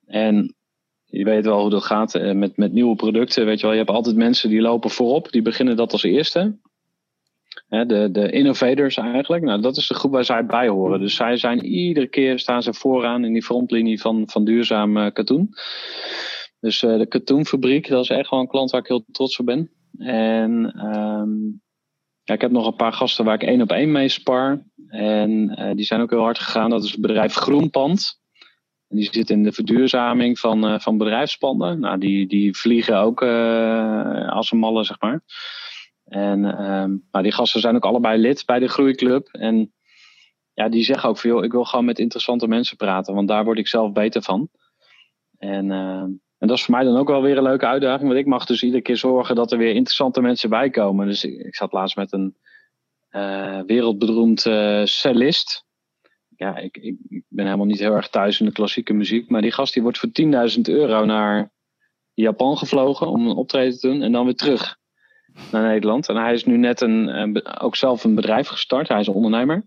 En je weet wel hoe dat gaat met, met nieuwe producten. Weet je wel, je hebt altijd mensen die lopen voorop. Die beginnen dat als eerste. de, de innovators eigenlijk. Nou, dat is de groep waar zij bij horen. Dus zij zijn iedere keer staan ze vooraan in die frontlinie van, van duurzaam uh, katoen. Dus de katoenfabriek, dat is echt wel een klant waar ik heel trots op ben. En ja, ik heb nog een paar gasten waar ik één op één mee spar. En uh, die zijn ook heel hard gegaan. Dat is het bedrijf Groenpand. En die zit in de verduurzaming van, uh, van bedrijfspanden. Nou, die, die vliegen ook uh, als een malle, zeg maar. En um, die gasten zijn ook allebei lid bij de Groeiclub. En ja, die zeggen ook veel, ik wil gewoon met interessante mensen praten, want daar word ik zelf beter van. En, uh, en dat is voor mij dan ook wel weer een leuke uitdaging, want ik mag dus iedere keer zorgen dat er weer interessante mensen bij komen. Dus ik, zat laatst met een uh, wereldberoemd uh, cellist. Ja, ik, ik, ik, ben helemaal niet heel erg thuis in de klassieke muziek, maar die gast die wordt voor 10.000 euro naar Japan gevlogen om een optreden te doen en dan weer terug naar Nederland. En hij is nu net een, ook zelf een bedrijf gestart. Hij is een ondernemer.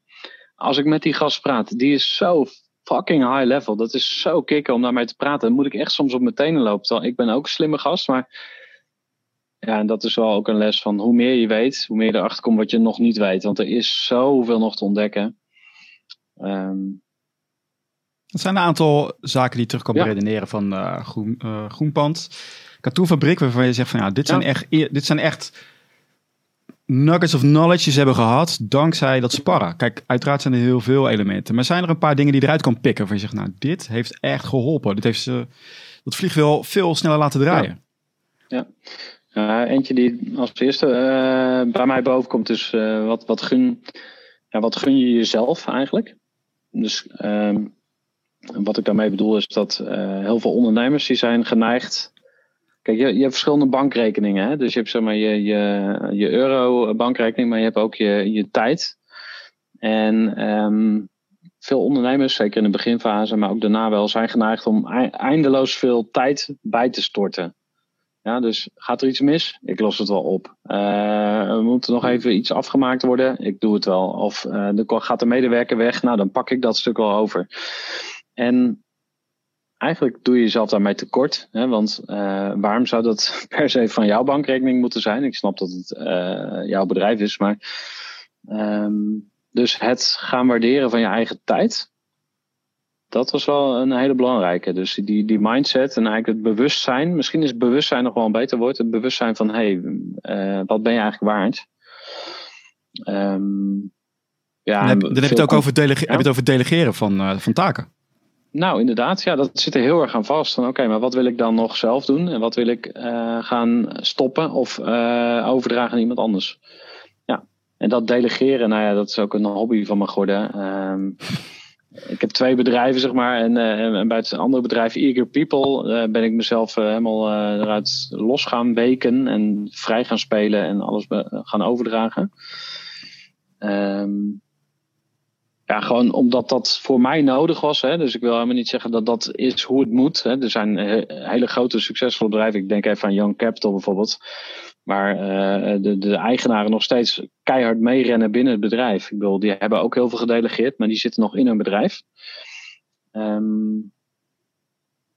Als ik met die gast praat, die is zo fucking high level. Dat is zo kicken om daarmee te praten. Dan moet ik echt soms op mijn tenen lopen. Ik ben ook een slimme gast, maar ja, en dat is wel ook een les van hoe meer je weet, hoe meer je erachter komt wat je nog niet weet. Want er is zoveel nog te ontdekken. Um, dat zijn een aantal zaken die terug kan ja. redeneren van uh, groen, uh, Groenpand katoenfabriek waarvan je zegt van ja, dit zijn, echt, dit zijn echt nuggets of knowledge hebben gehad dankzij dat sparren. Kijk, uiteraard zijn er heel veel elementen, maar zijn er een paar dingen die eruit kan pikken van je zegt, nou, dit heeft echt geholpen. Dit heeft ze dat vliegwiel veel sneller laten draaien. Ja. ja. eentje die als eerste uh, bij mij boven komt is uh, wat, wat, gun, ja, wat gun je jezelf eigenlijk? Dus um, wat ik daarmee bedoel is dat uh, heel veel ondernemers die zijn geneigd Kijk, je, je hebt verschillende bankrekeningen. Hè? Dus je hebt zeg maar je, je, je euro-bankrekening, maar je hebt ook je, je tijd. En um, veel ondernemers, zeker in de beginfase, maar ook daarna wel, zijn geneigd om eindeloos veel tijd bij te storten. Ja, dus gaat er iets mis? Ik los het wel op. Uh, er moet nog even iets afgemaakt worden? Ik doe het wel. Of uh, gaat de medewerker weg? Nou, dan pak ik dat stuk wel over. En eigenlijk doe je jezelf daarmee tekort. Hè? Want uh, waarom zou dat *laughs* per se van jouw bankrekening moeten zijn? Ik snap dat het uh, jouw bedrijf is, maar. Um, dus het gaan waarderen van je eigen tijd. Dat was wel een hele belangrijke. Dus die, die mindset en eigenlijk het bewustzijn. Misschien is bewustzijn nog wel een beter woord. Het bewustzijn van hé, hey, uh, wat ben je eigenlijk waard? Um, ja, dan heb, dan heb je het ook over, delege- ja? heb je het over delegeren van, van taken. Nou, inderdaad. Ja, dat zit er heel erg aan vast. Van oké, maar wat wil ik dan nog zelf doen? En wat wil ik uh, gaan stoppen of uh, overdragen aan iemand anders? Ja, en dat delegeren, nou ja, dat is ook een hobby van me geworden. Um, *laughs* ik heb twee bedrijven, zeg maar. En, uh, en bij het andere bedrijf, Eager People, ben ik mezelf helemaal eruit los gaan weken. En vrij gaan spelen en alles gaan overdragen. Um, ja, gewoon omdat dat voor mij nodig was. Hè. Dus ik wil helemaal niet zeggen dat dat is hoe het moet. Hè. Er zijn hele grote succesvolle bedrijven. Ik denk even aan Young Capital bijvoorbeeld. Waar uh, de, de eigenaren nog steeds keihard meerennen binnen het bedrijf. Ik bedoel, die hebben ook heel veel gedelegeerd, maar die zitten nog in hun bedrijf. Um,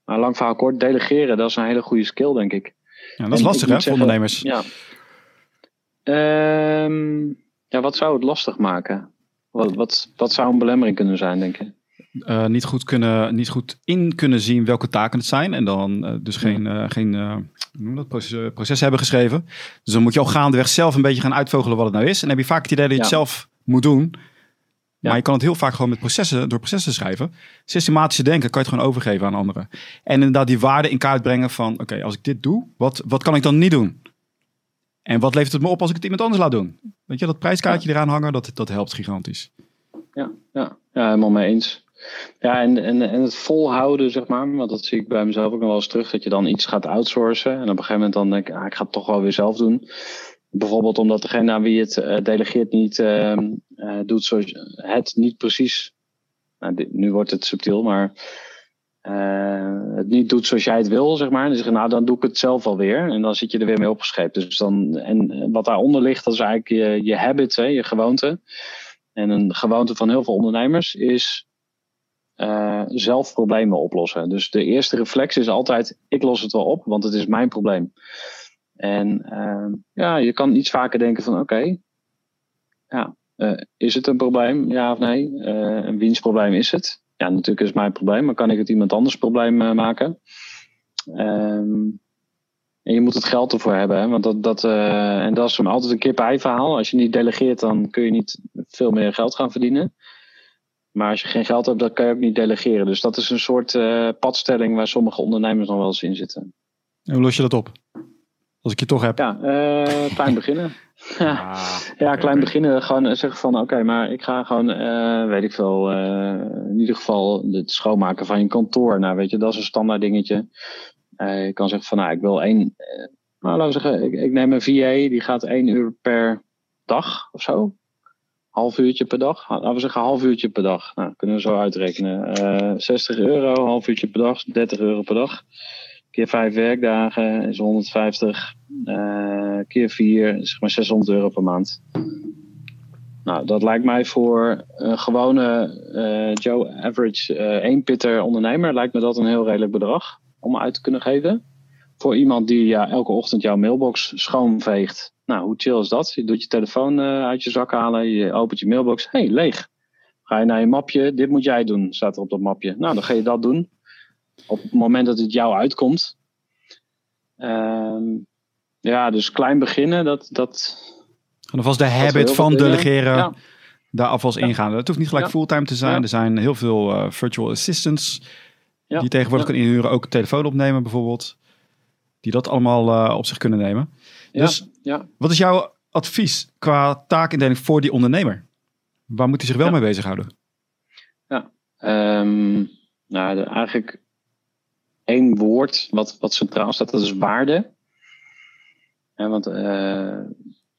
maar lang verhaal kort, delegeren, dat is een hele goede skill, denk ik. Ja, dat is en lastig, hè, voor ondernemers? Ja. Um, ja, wat zou het lastig maken? Wat, wat, wat zou een belemmering kunnen zijn, denk je? Uh, niet, goed kunnen, niet goed in kunnen zien welke taken het zijn. En dan uh, dus geen, uh, geen dat, proces, proces, hebben geschreven. Dus dan moet je al gaandeweg zelf een beetje gaan uitvogelen wat het nou is. En dan heb je vaak het idee dat je het zelf moet doen. Maar je kan het heel vaak gewoon met processen, door processen schrijven. Systematische denken kan je het gewoon overgeven aan anderen. En inderdaad die waarde in kaart brengen van... oké, als ik dit doe, wat, wat kan ik dan niet doen? En wat levert het me op als ik het iemand anders laat doen? Weet je, dat prijskaartje eraan hangen, dat, dat helpt gigantisch. Ja, ja, ja helemaal mee eens. Ja, en, en, en het volhouden, zeg maar, want dat zie ik bij mezelf ook nog wel eens terug, dat je dan iets gaat outsourcen. En op een gegeven moment dan denk ik, ah, ik ga het toch wel weer zelf doen. Bijvoorbeeld omdat degene aan wie het uh, delegeert niet uh, uh, doet zoals het niet precies. Nou, dit, nu wordt het subtiel, maar het niet doet zoals jij het wil, zeg maar. Dan zeg je, nou, dan doe ik het zelf alweer. En dan zit je er weer mee opgescheept. Dus dan, en wat daaronder ligt, dat is eigenlijk je, je habit, hè, je gewoonte. En een gewoonte van heel veel ondernemers is uh, zelf problemen oplossen. Dus de eerste reflex is altijd, ik los het wel op, want het is mijn probleem. En uh, ja, je kan iets vaker denken van, oké, ja, is het een probleem, ja of nee? een winstprobleem is het. Ja, natuurlijk is het mijn probleem, maar kan ik het iemand anders probleem maken? Um, en je moet het geld ervoor hebben. Hè? Want dat, dat, uh, en dat is altijd een kip-ei verhaal. Als je niet delegeert, dan kun je niet veel meer geld gaan verdienen. Maar als je geen geld hebt, dan kan je ook niet delegeren. Dus dat is een soort uh, padstelling waar sommige ondernemers nog wel eens in zitten. En hoe los je dat op? Als ik je toch heb. Ja, uh, klein beginnen. *laughs* ah, *laughs* ja, klein beginnen. Gewoon zeggen van oké, maar ik ga gewoon, weet ik veel, in ieder geval het schoonmaken van je kantoor. Nou, weet je, dat is een standaard dingetje. Uh, je kan zeggen van nou, ik wil één. Uh, nou, laten we zeggen, ik, ik, neem een VA, die gaat één uur per dag of zo. Half uurtje per dag. Laten we zeggen half uurtje per dag. Nou, kunnen we zo uitrekenen. Uh, eh, 60 euro, half uurtje per dag, 30 euro per dag. Keer vijf werkdagen is 150. keer vier, zeg maar 600 euro per maand. Nou, dat lijkt mij voor een gewone Joe Average één pitter ondernemer, lijkt me dat een heel redelijk bedrag om uit te kunnen geven. Voor iemand die ja, elke ochtend jouw mailbox schoonveegt. Nou, hoe chill is dat? Je doet je telefoon uh, uit je zak halen, je opent je mailbox. hey, leeg. Ga je naar je mapje, dit moet jij doen, staat er op dat mapje. Nou, dan ga je dat doen. Op het moment dat het jou uitkomt. Um, ja, dus klein beginnen, dat... dat en alvast de habit van delegeren ja. daar alvast ja. ingaan. Het hoeft niet gelijk fulltime te zijn. Er zijn heel veel uh, virtual assistants. Die tegenwoordig kan inhuren, ook telefoon opnemen bijvoorbeeld. Die dat allemaal uh, op zich kunnen nemen. Dus ja. wat is jouw advies qua taakindeling voor die ondernemer? Waar moet hij zich wel mee bezighouden? Ja, um, nou de, eigenlijk één woord wat, wat centraal staat, dat is waarde. Ja, want uh,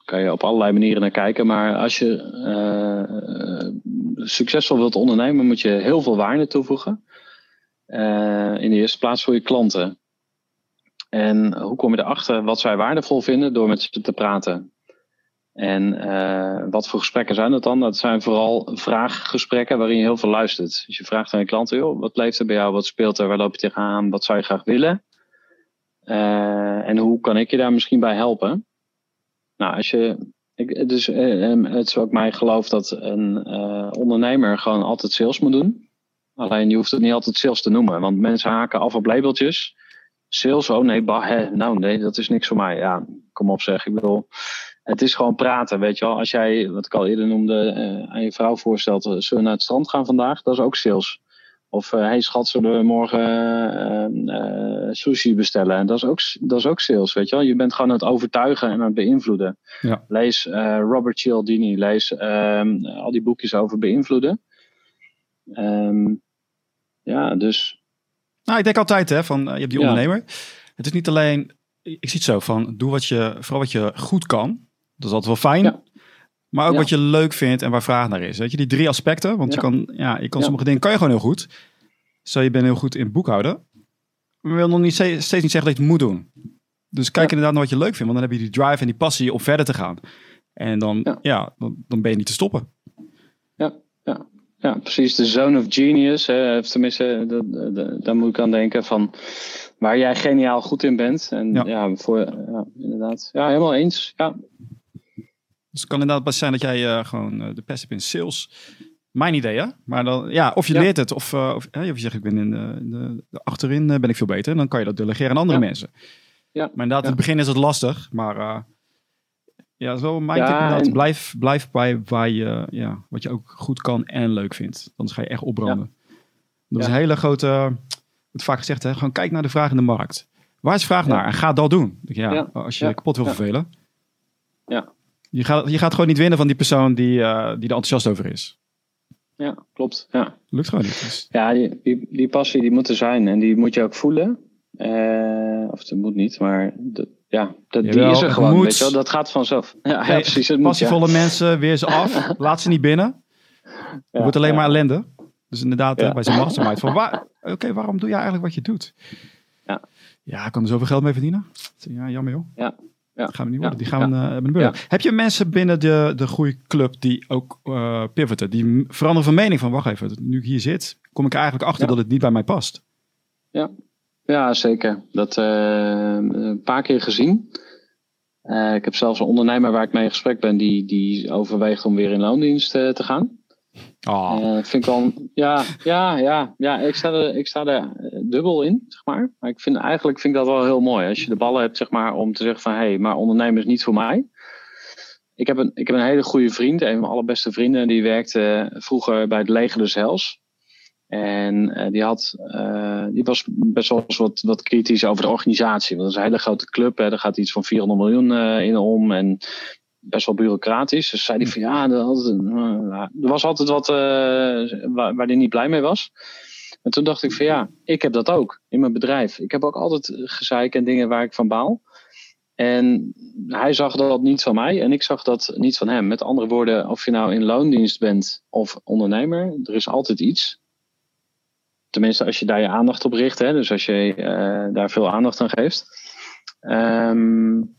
kan je op allerlei manieren naar kijken. Maar als je uh, succesvol wilt ondernemen, moet je heel veel waarde toevoegen. Uh, in de eerste plaats voor je klanten. En hoe kom je erachter wat zij waardevol vinden door met ze te praten? En uh, wat voor gesprekken zijn dat dan? Dat zijn vooral vraaggesprekken waarin je heel veel luistert. Dus je vraagt aan je klanten, joh, wat leeft er bij jou? Wat speelt er? Waar loop je tegenaan? Wat zou je graag willen? Uh, en hoe kan ik je daar misschien bij helpen? Nou, als je. Ik, dus, het is ook mijn geloof dat een ondernemer gewoon altijd sales moet doen. Alleen je hoeft het niet altijd sales te noemen, want mensen haken af op labeltjes. Sales, oh nee, bah, nou nee, dat is niks voor mij. Ja, kom op zeg. Ik bedoel, het is gewoon praten, weet je wel. Als jij, wat ik al eerder noemde, uh, aan je vrouw voorstelt, eh, zullen we naar het strand gaan vandaag? Dat is ook sales. Of, hé uh, hey, schat, zullen we morgen uh, sushi bestellen? En dat is, ook, dat is ook sales, weet je wel. Je bent gewoon aan het overtuigen en aan het beïnvloeden. Ja. Lees Robert Cialdini, lees ehm, al die boekjes over beïnvloeden. Um, ja, dus. Nou, ik denk altijd, hè, van eh, je hebt die ondernemer. Het is niet alleen, ik zie het zo van, doe wat je, vooral wat je goed kan. Dat is altijd wel fijn. Maar ook wat je leuk vindt en waar vraag naar is. Weet je, die drie aspecten. Want je kan, ja, je kan sommige dingen kan je gewoon heel goed. Zo, je bent heel goed in boekhouden. Maar wil nog niet steeds niet zeggen dat je het moet doen. Dus kijk inderdaad naar wat je leuk vindt. Want dan heb je die drive en die passie om verder te gaan. En dan, ja, dan, dan ben je niet te stoppen. Ja, ja. Ja, precies. De zone of genius. Hè, tenminste, daar moet ik aan denken van waar jij geniaal goed in bent. En ja, voor, ja inderdaad. Ja, helemaal eens. Ja. Dus het kan inderdaad best zijn dat jij uh, gewoon uh, de pest hebt in sales. Mijn idee, hè? Maar dan, ja, of je leert het, of, uh, of, of, je zegt, ik ben in de, de, achterin ben ik veel beter. En dan kan je dat delegeren aan andere mensen. Ja. Maar inderdaad, in het begin is het lastig, maar ja, wel mijn tip Blijf, blijf bij waar je, ja, wat je ook goed kan en leuk vindt. Anders ga je echt opbranden. Dat is een hele grote, het vaak gezegd, hè, gewoon kijk naar de vraag in de markt. Waar is vraag naar? En ga dat doen. Ja, Als je kapot wil vervelen. Ja. Je gaat, je gaat gewoon niet winnen van die persoon die, uh, die er enthousiast over is. Ja, klopt. Ja. Lukt gewoon niet. Dus. Ja, die, die, die, passie die moet er zijn en die moet je ook voelen. Uh, of het moet niet, maar de, ja, dat, die is er gewoon, moet. weet je wel. Dat gaat vanzelf. *laughs* Ja, ja precies. Het passievolle mensen, weer ze af. *laughs* laat ze niet binnen. Het wordt alleen maar ellende. Dus inderdaad, ja. bij zijn mastermind. Van waar, oké, waarom doe jij eigenlijk wat je doet? Ja. Ja, ik kan er zoveel geld mee verdienen. Ja, jammer joh. Ja. Ja. Dat gaan we niet worden. Die gaan uh, Heb je mensen binnen de, de groeiclub die ook uh, pivoten? Die veranderen van mening van, wacht even, nu ik hier zit, kom ik eigenlijk achter dat het niet bij mij past. Ja, ja, zeker. Dat uh, een paar keer gezien. Uh, ik heb zelfs een ondernemer waar ik mee in gesprek ben, die, die overweegt om weer in loondienst uh, te gaan. Oh. Uh, vind ik ja, ja, ja, ja ik, sta er, ik sta er dubbel in, zeg maar. Maar ik vind eigenlijk vind ik dat wel heel mooi. Als je de ballen hebt, zeg maar, om te zeggen van hé, hey, maar ondernemen is niet voor mij. Ik heb, een, ik heb een hele goede vriend, een van mijn allerbeste vrienden, die werkte vroeger bij het Leger Hels. En uh, die, had, die was best wel wat, wat kritisch over de organisatie. Want dat is een hele grote club. Hè. Daar gaat iets van 400 miljoen in om. En best wel bureaucratisch. Dus zei hij van ja, er was altijd wat waar, waar hij niet blij mee was. En toen dacht ik van ja, ik heb dat ook in mijn bedrijf. Ik heb ook altijd gezeik en dingen waar ik van baal. En hij zag dat niet van mij en ik zag dat niet van hem. Met andere woorden, of je nou in loondienst bent of ondernemer, er is altijd iets. Tenminste, als je daar je aandacht op richt, hè, dus als je uh, daar veel aandacht aan geeft. Um,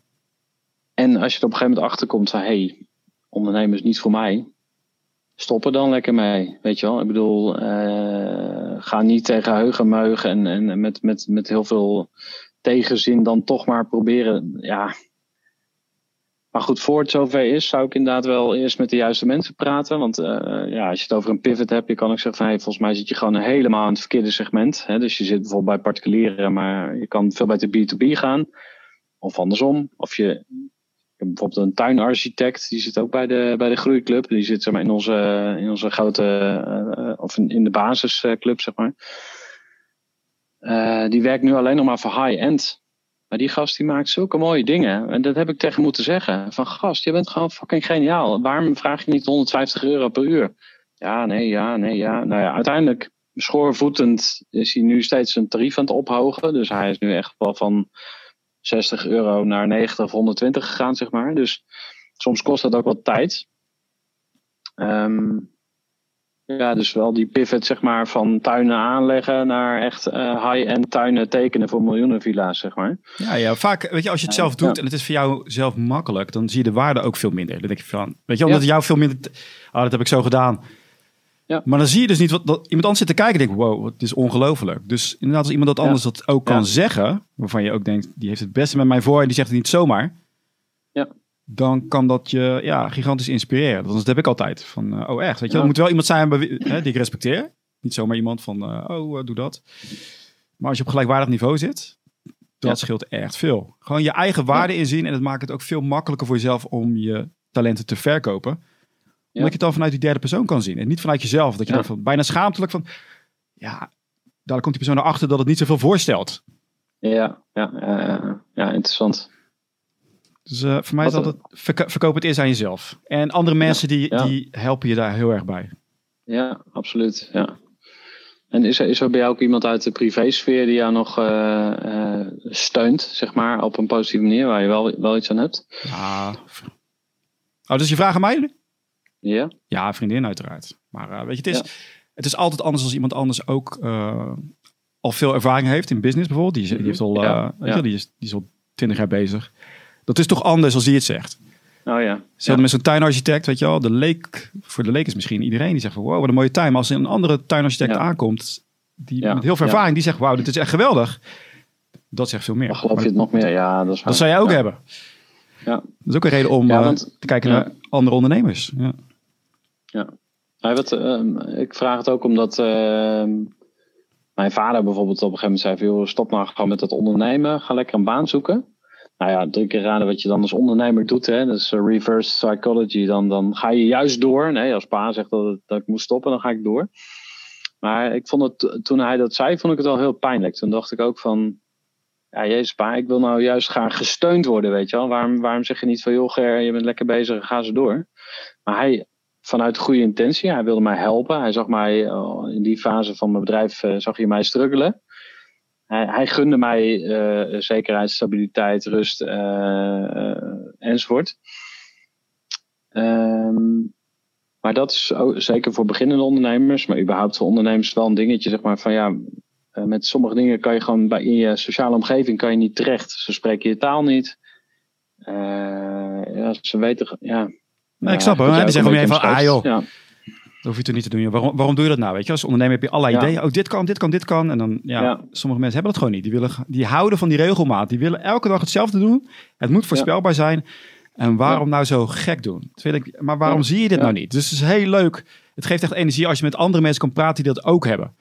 en als je er op een gegeven moment achterkomt van hé, hey, ondernemen is niet voor mij, stop er dan lekker mee. Weet je wel, ik bedoel, uh, ga niet tegen heugenmeugen en, en met, met, met heel veel tegenzin dan toch maar proberen. Ja. Maar goed, voor het zover is, zou ik inderdaad wel eerst met de juiste mensen praten. Want uh, ja, als je het over een pivot hebt, je kan ook zeggen van hey, volgens mij zit je gewoon helemaal in het verkeerde segment. Hè? Dus je zit bijvoorbeeld bij particulieren, maar je kan veel beter B2B gaan. Of andersom. Of je, bijvoorbeeld een tuinarchitect, die zit ook bij de, bij de groeiclub. Die zit zeg maar, in, onze, in onze grote, uh, of in, in de basisclub, zeg maar. Uh, die werkt nu alleen nog maar voor high-end. Maar die gast die maakt zulke mooie dingen. En dat heb ik tegen moeten zeggen. Van gast, je bent gewoon fucking geniaal. Waarom vraag je niet 150 euro per uur? Ja, nee, ja, nee, ja. Nou ja, uiteindelijk schoorvoetend is hij nu steeds zijn tarief aan het ophogen. Dus hij is nu echt wel van 60 euro naar 90 of 120 gegaan, zeg maar. Dus soms kost dat ook wat tijd. Um, ja, dus wel die pivot zeg maar van tuinen aanleggen naar echt uh, high-end tuinen tekenen voor miljoenen villa's zeg maar. Ja, ja, vaak weet je als je het zelf doet en het is voor jou zelf makkelijk, dan zie je de waarde ook veel minder. Dan denk je van, weet je, omdat ja. jou veel minder, oh dat heb ik zo gedaan. Ja. Maar dan zie je dus niet wat dat iemand anders zit te kijken en denkt, wow, het is ongelooflijk. Dus inderdaad, als iemand dat anders dat ook kan zeggen, waarvan je ook denkt, die heeft het beste met mij voor en die zegt het niet zomaar. Ja dan kan dat je ja, gigantisch inspireren. Dat heb ik altijd. Van, uh, oh echt, weet je, er moet wel iemand zijn hè, die ik respecteer. Niet zomaar iemand van, uh, oh, uh, doe dat. Maar als je op gelijkwaardig niveau zit, dat scheelt echt veel. Gewoon je eigen waarde inzien en het maakt het ook veel makkelijker voor jezelf om je talenten te verkopen. Omdat je het dan vanuit die derde persoon kan zien en niet vanuit jezelf. Dat je dan van, bijna schaamtelijk van, ja, daar komt die persoon erachter dat het niet zoveel voorstelt. Ja, ja, ja, ja interessant. Dus uh, voor mij is dat het verko verkoop het eerst aan jezelf. En andere mensen ja, die, ja. die helpen je daar heel erg bij. Ja, absoluut. Ja. En is er, is er bij jou ook iemand uit de privésfeer die jou nog uh, uh, steunt, zeg maar, op een positieve manier, waar je wel, wel iets aan hebt? Ja. Oh, dus je vraagt aan mij? Ja. Ja, vriendin uiteraard. Maar weet je, het is, het is altijd anders als iemand anders ook al veel ervaring heeft in business bijvoorbeeld. Die, die heeft al, ja. weet je, die, is, die is al twintig jaar bezig. Dat is toch anders als die het zegt. Oh ja. Zelfs ja. met zo'n tuinarchitect, weet je wel. De leek, voor de leek is misschien iedereen die zegt van wow, wat een mooie tuin. Maar als er een andere tuinarchitect ja. aankomt, die met heel veel ervaring, die zegt wauw, dit is echt geweldig. Dat zegt veel meer. Dan geloof je het nog meer? Ja, dat is Dat zou jij ook hebben. Ja. Dat is ook een reden om want, uh, te kijken naar andere ondernemers. Ja. Ja. Uh, ik vraag het ook omdat uh, mijn vader bijvoorbeeld op een gegeven moment zei: joh, stop nou gewoon met dat ondernemen. Ga lekker een baan zoeken nou ja, drie keer raden wat je dan als ondernemer doet. Hè? Dat is reverse psychology. Dan, dan ga je juist door. Nee, als pa zegt dat, dat ik moet stoppen, dan ga ik door. Maar ik vond het, toen hij dat zei, vond ik het wel heel pijnlijk. Toen dacht ik ook van, ja jezus pa, ik wil nou juist graag gesteund worden, weet je wel. Waarom, waarom zeg je niet van, joh Ger, je bent lekker bezig, ga ze door. Maar hij, vanuit goede intentie, hij wilde mij helpen. Hij zag mij, oh, in die fase van mijn bedrijf, uh, zag hij mij struggelen hij, hij gunde mij uh, zekerheid, stabiliteit, rust enzovoort. Um, maar dat is ook, zeker voor beginnende ondernemers, maar überhaupt voor ondernemers wel een dingetje, zeg maar, van ja, met sommige dingen kan je gewoon bij, in je sociale omgeving kan je niet terecht. Ze spreken je taal niet. ze weten, ja. Nee, ik snap hem. Die zeggen om je even, ah joh. Ja. hoef je toch niet te doen. Waarom, waarom doe je dat nou? Weet je, als ondernemer heb je allerlei Ja. ideeën. Oh, dit kan, dit kan, dit kan. En dan, ja, Ja. sommige mensen hebben dat gewoon niet. Die, willen, die houden van die regelmaat. Die willen elke dag hetzelfde doen. Het moet voorspelbaar zijn. En waarom nou zo gek doen? Terwijl ik, maar waarom zie je dit nou niet? Dus het is heel leuk. Het geeft echt energie als je met andere mensen kan praten die dat ook hebben.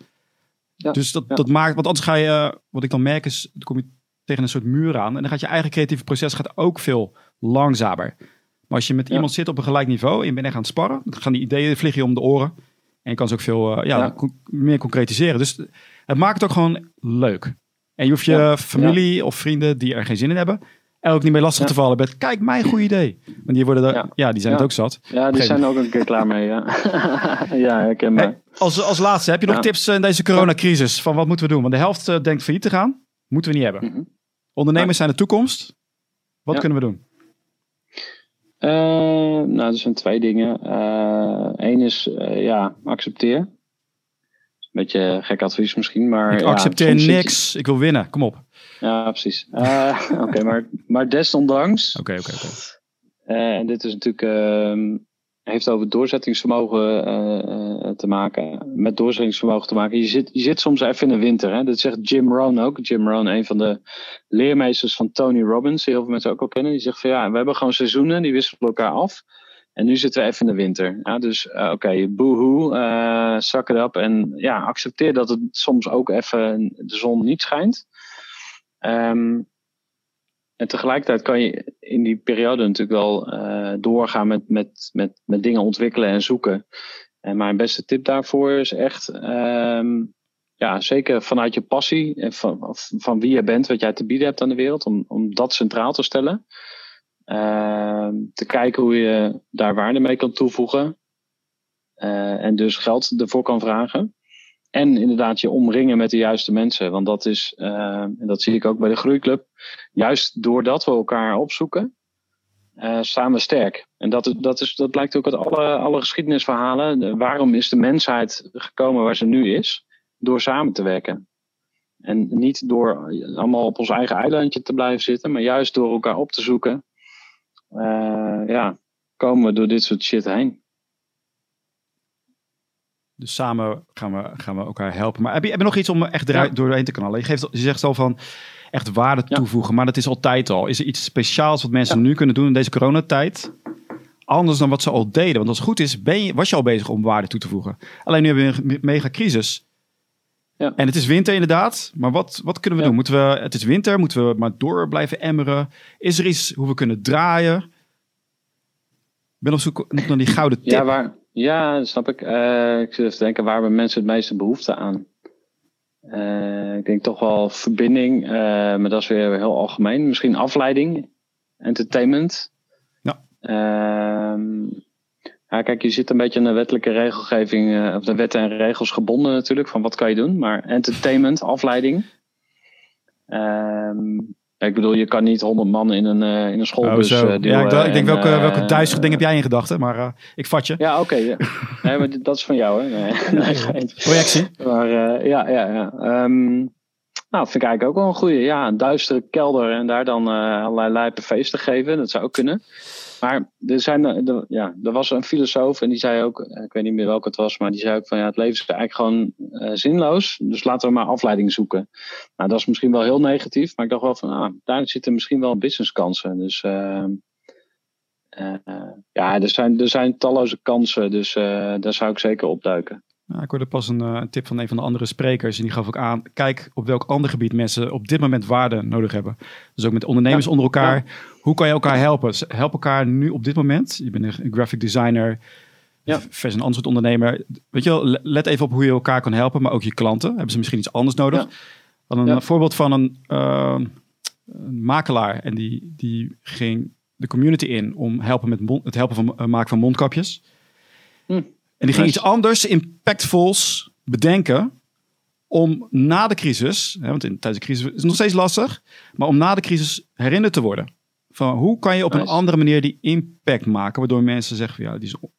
Dus dat, dat maakt, want anders ga je, eh, wat ik dan merk is, dan kom je tegen een soort muur aan. En dan gaat je eigen creatieve proces gaat ook veel langzamer. Maar als je met Ja. iemand zit op een gelijk niveau en je bent echt aan het sparren, dan gaan die ideeën vliegen je om de oren. En je kan ze ook veel eh, ja, Ja. co- meer concretiseren. Dus het maakt het ook gewoon leuk. En je hoeft je Ja. familie of vrienden die er geen zin in hebben, er ook niet mee lastig te vallen met, kijk, mijn goede idee. Want die, worden er, ja. Die zijn het ook zat. Ja, die zijn er ook een keer klaar mee, ja. *laughs* ja, herkenbaar. Hey, als, als laatste, heb je nog tips in deze coronacrisis? Van wat moeten we doen? Want de helft eh, denkt failliet te gaan. Moeten we niet hebben. Mhm. Ondernemers zijn de toekomst. Wat kunnen we doen? Eh, nou, er zijn twee dingen. Eén is, eh, ja, accepteer. Een beetje gek advies misschien, maar... ik ja, accepteer je- niks. Ik wil winnen. Kom op. Ja, precies. Eh, *laughs* Oké, maar, maar desondanks... oké, oké. Eh, en dit is natuurlijk, ehm, heeft over doorzettingsvermogen eh, eh, te maken. Met doorzettingsvermogen te maken. Je zit, je zit soms even in de winter. Hè? Dat zegt Jim Rohn ook. Jim Rohn, een van de leermeesters van Tony Robbins. Die heel veel mensen ook al kennen. Die zegt van ja, we hebben gewoon seizoenen. Die wisselen elkaar af. En nu zitten we even in de winter. Ja, dus eh, oké, boehoe, eh suck it up. En ja, accepteer dat het soms ook even de zon niet schijnt. Ehm, en tegelijkertijd kan je in die periode natuurlijk wel eh, doorgaan met, met, met, met dingen ontwikkelen en zoeken. En mijn beste tip daarvoor is echt, ehm, ja, zeker vanuit je passie en van, van wie je bent, wat jij te bieden hebt aan de wereld, om, om dat centraal te stellen. Ehm, te kijken hoe je daar waarde mee kan toevoegen. Eh, en dus geld ervoor kan vragen. En inderdaad je omringen met de juiste mensen. Want dat is, eh, en dat zie ik ook bij de Groeiclub. Juist doordat we elkaar opzoeken, eh, staan we sterk. En dat, dat, is, dat blijkt ook uit alle, alle geschiedenisverhalen. De- waarom is de mensheid gekomen waar ze nu is? Door samen te werken. En niet door allemaal op ons eigen eilandje te blijven zitten, maar juist door elkaar op te zoeken. eh, ja, komen we door dit soort shit heen. Dus samen gaan we, gaan we elkaar helpen. Maar heb je, heb je nog iets om echt eruit, Ja. doorheen te knallen? Je, geeft, je zegt al van echt waarde Ja. toevoegen. Maar dat is altijd al. Is er iets speciaals wat mensen nu kunnen doen in deze coronatijd? Anders dan wat ze al deden. Want als het goed is, ben je, was je al bezig om waarde toe te voegen. Alleen nu hebben we een me- mega crisis. Ja. En het is winter inderdaad. Maar wat, wat kunnen we doen? Moeten we, het is winter. Moeten we maar door blijven emmeren? Is er iets hoe we kunnen draaien? Ik ben op zoek naar die gouden tip. Ja, waar, ja, dat snap ik. Eh, ik zit even te denken, waar hebben mensen het meeste behoefte aan? Eh, ik denk toch wel verbinding, eh, maar dat is weer heel algemeen. Misschien afleiding, entertainment. Ja. Ehm, ja, kijk, je zit een beetje aan de wettelijke regelgeving, of de wetten en regels gebonden natuurlijk, van wat kan je doen. Maar entertainment, afleiding. Ehm, ik bedoel, je kan niet honderd man in een, eh, in een Oh, schoolbus zo. eh, ja, duwen ik, dacht- ik denk en, welke, eh, welke duistere ding heb jij in gedachten? Maar ik vat je. ja, oké. ja. *laughs* Nee, maar dat is van jou, hè? Nee, *laughs* Projectie. Maar ja, ja, ja. Ehm, nou, vind ik eigenlijk ook wel een goede. Ja, een duistere kelder en daar dan eh, allerlei lijpe feesten geven. Dat zou ook kunnen. Maar er, zijn, eh, er, ja, er was een filosoof en die zei ook, eh, ik weet niet meer welke het was, maar die zei ook van ja, het leven is eigenlijk gewoon eh, zinloos. Dus laten we maar afleiding zoeken. Nou, dat is misschien wel heel negatief, maar ik dacht wel van, ah, daar zitten misschien wel businesskansen. Dus ehm, eh, ja, er zijn, er zijn talloze kansen, dus daar zou ik zeker opduiken. Nou, ik hoorde pas een eh, tip van een van de andere sprekers. En die gaf ook aan, kijk op welk ander gebied mensen op dit moment waarde nodig hebben. Dus ook met ondernemers Ja, onder elkaar. Hoe kan je elkaar helpen? Help elkaar nu op dit moment. Je bent een een graphic designer. Ja. Vers een ander soort ondernemer. Weet je wel, le- let even op hoe je elkaar kan helpen. Maar ook je klanten. Hebben ze misschien iets anders nodig? Dan een Ja. eh, voorbeeld van een, eh, een makelaar. En die, die ging de community in om helpen met mond- het helpen van eh, maken van mondkapjes. Hm. En die ging Nice. iets anders, impactvols bedenken om na de crisis, hè, want in, tijdens de crisis is het nog steeds lastig, maar om na de crisis herinnerd te worden. Van hoe kan je op een andere manier die impact maken, waardoor mensen zeggen van ja, die is on-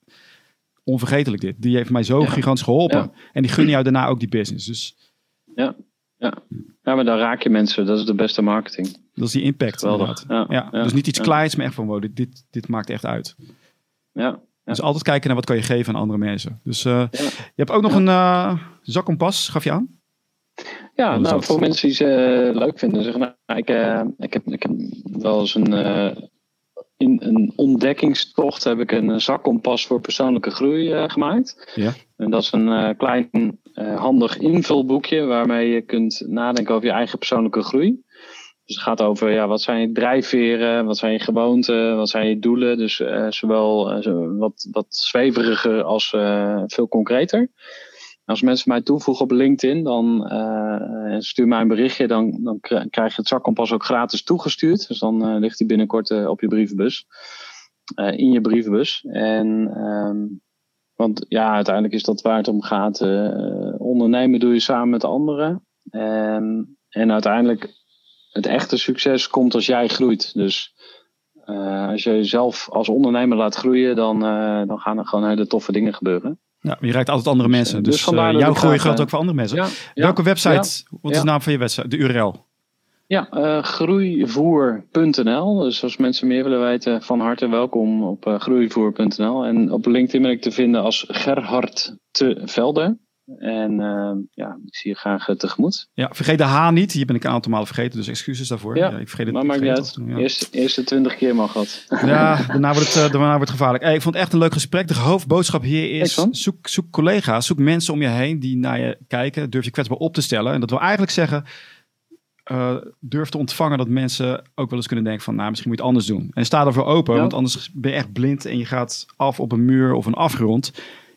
onvergetelijk dit. Die heeft mij zo Ja. gigantisch geholpen. Ja. En die gunnen jou daarna ook die business. Dus Ja, maar dan raak je mensen. Dat is de beste marketing. dat is die impact. Geweldig. Ja, Ja, ja, dus niet iets ja. kleins, maar echt van wow, dit, dit, dit maakt echt uit. Ja, Dus altijd kijken naar wat kan je geven aan andere mensen. Dus je hebt ook nog een zakkompas, gaf je aan? Ja, nou, voor mensen die ze leuk vinden, zeggen nou, ik, ik, heb, ik heb wel eens een, in een ontdekkingstocht heb ik een zakkompas voor persoonlijke groei gemaakt. Ja. En dat is een klein handig invulboekje waarmee je kunt nadenken over je eigen persoonlijke groei. Dus het gaat over ja, wat zijn je drijfveren, wat zijn je gewoonten, wat zijn je doelen. Dus uh, zowel uh, wat, wat zweveriger als uh, veel concreter. Als mensen mij toevoegen op LinkedIn dan, en stuur mij een berichtje, dan, dan krijg je het zakkompas ook gratis toegestuurd. Dus dan ligt hij binnenkort op je brievenbus. in je brievenbus. En, um, want ja, uiteindelijk is dat waar het om gaat. ondernemen doe je samen met anderen. En, en uiteindelijk het echte succes komt als jij groeit. Dus uh, als je jezelf als ondernemer laat groeien, dan, uh, dan gaan er gewoon hele toffe dingen gebeuren. Ja, je raakt altijd andere mensen. Dus, dus uh, jouw groei geldt ook voor andere mensen. Ja, Welke website, wat is de naam van je website, de URL? Ja, groeivoer.nl. Dus als mensen meer willen weten, van harte welkom op groeivoer.nl. En op LinkedIn ben ik te vinden als Gerhard te Velder. En uh, ja, ik zie je graag uh, tegemoet. Ja, vergeet de H niet. Hier ben ik een aantal malen vergeten, dus excuses daarvoor. Ja, ik vergeet het, maar maakt niet uit. Ja. Eerste, eerste twintig keer mag het. *laughs* Ja, daarna wordt het, uh, daarna wordt het gevaarlijk. Hey, ik vond het echt een leuk gesprek. De hoofdboodschap hier is, zoek, zoek collega's, zoek mensen om je heen die naar je kijken. Durf je kwetsbaar op te stellen. En dat wil eigenlijk zeggen, uh, durf te ontvangen dat mensen ook wel eens kunnen denken van, nou, misschien moet je het anders doen. En sta ervoor open, ja. want anders ben je echt blind en je gaat af op een muur of een afgrond.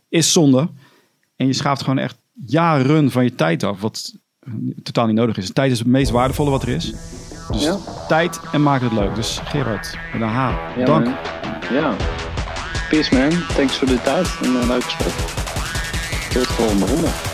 Is zonde. En je schaaft gewoon echt jaren van je tijd af, wat totaal niet nodig is. Tijd is het meest waardevolle wat er is. Dus ja. tijd en maak het leuk. Dus Gerard, met een H. Ja, Dank. Man. Ja. Peace man. Thanks voor de tijd en een leuk gesprek. Tot de volgende ronde.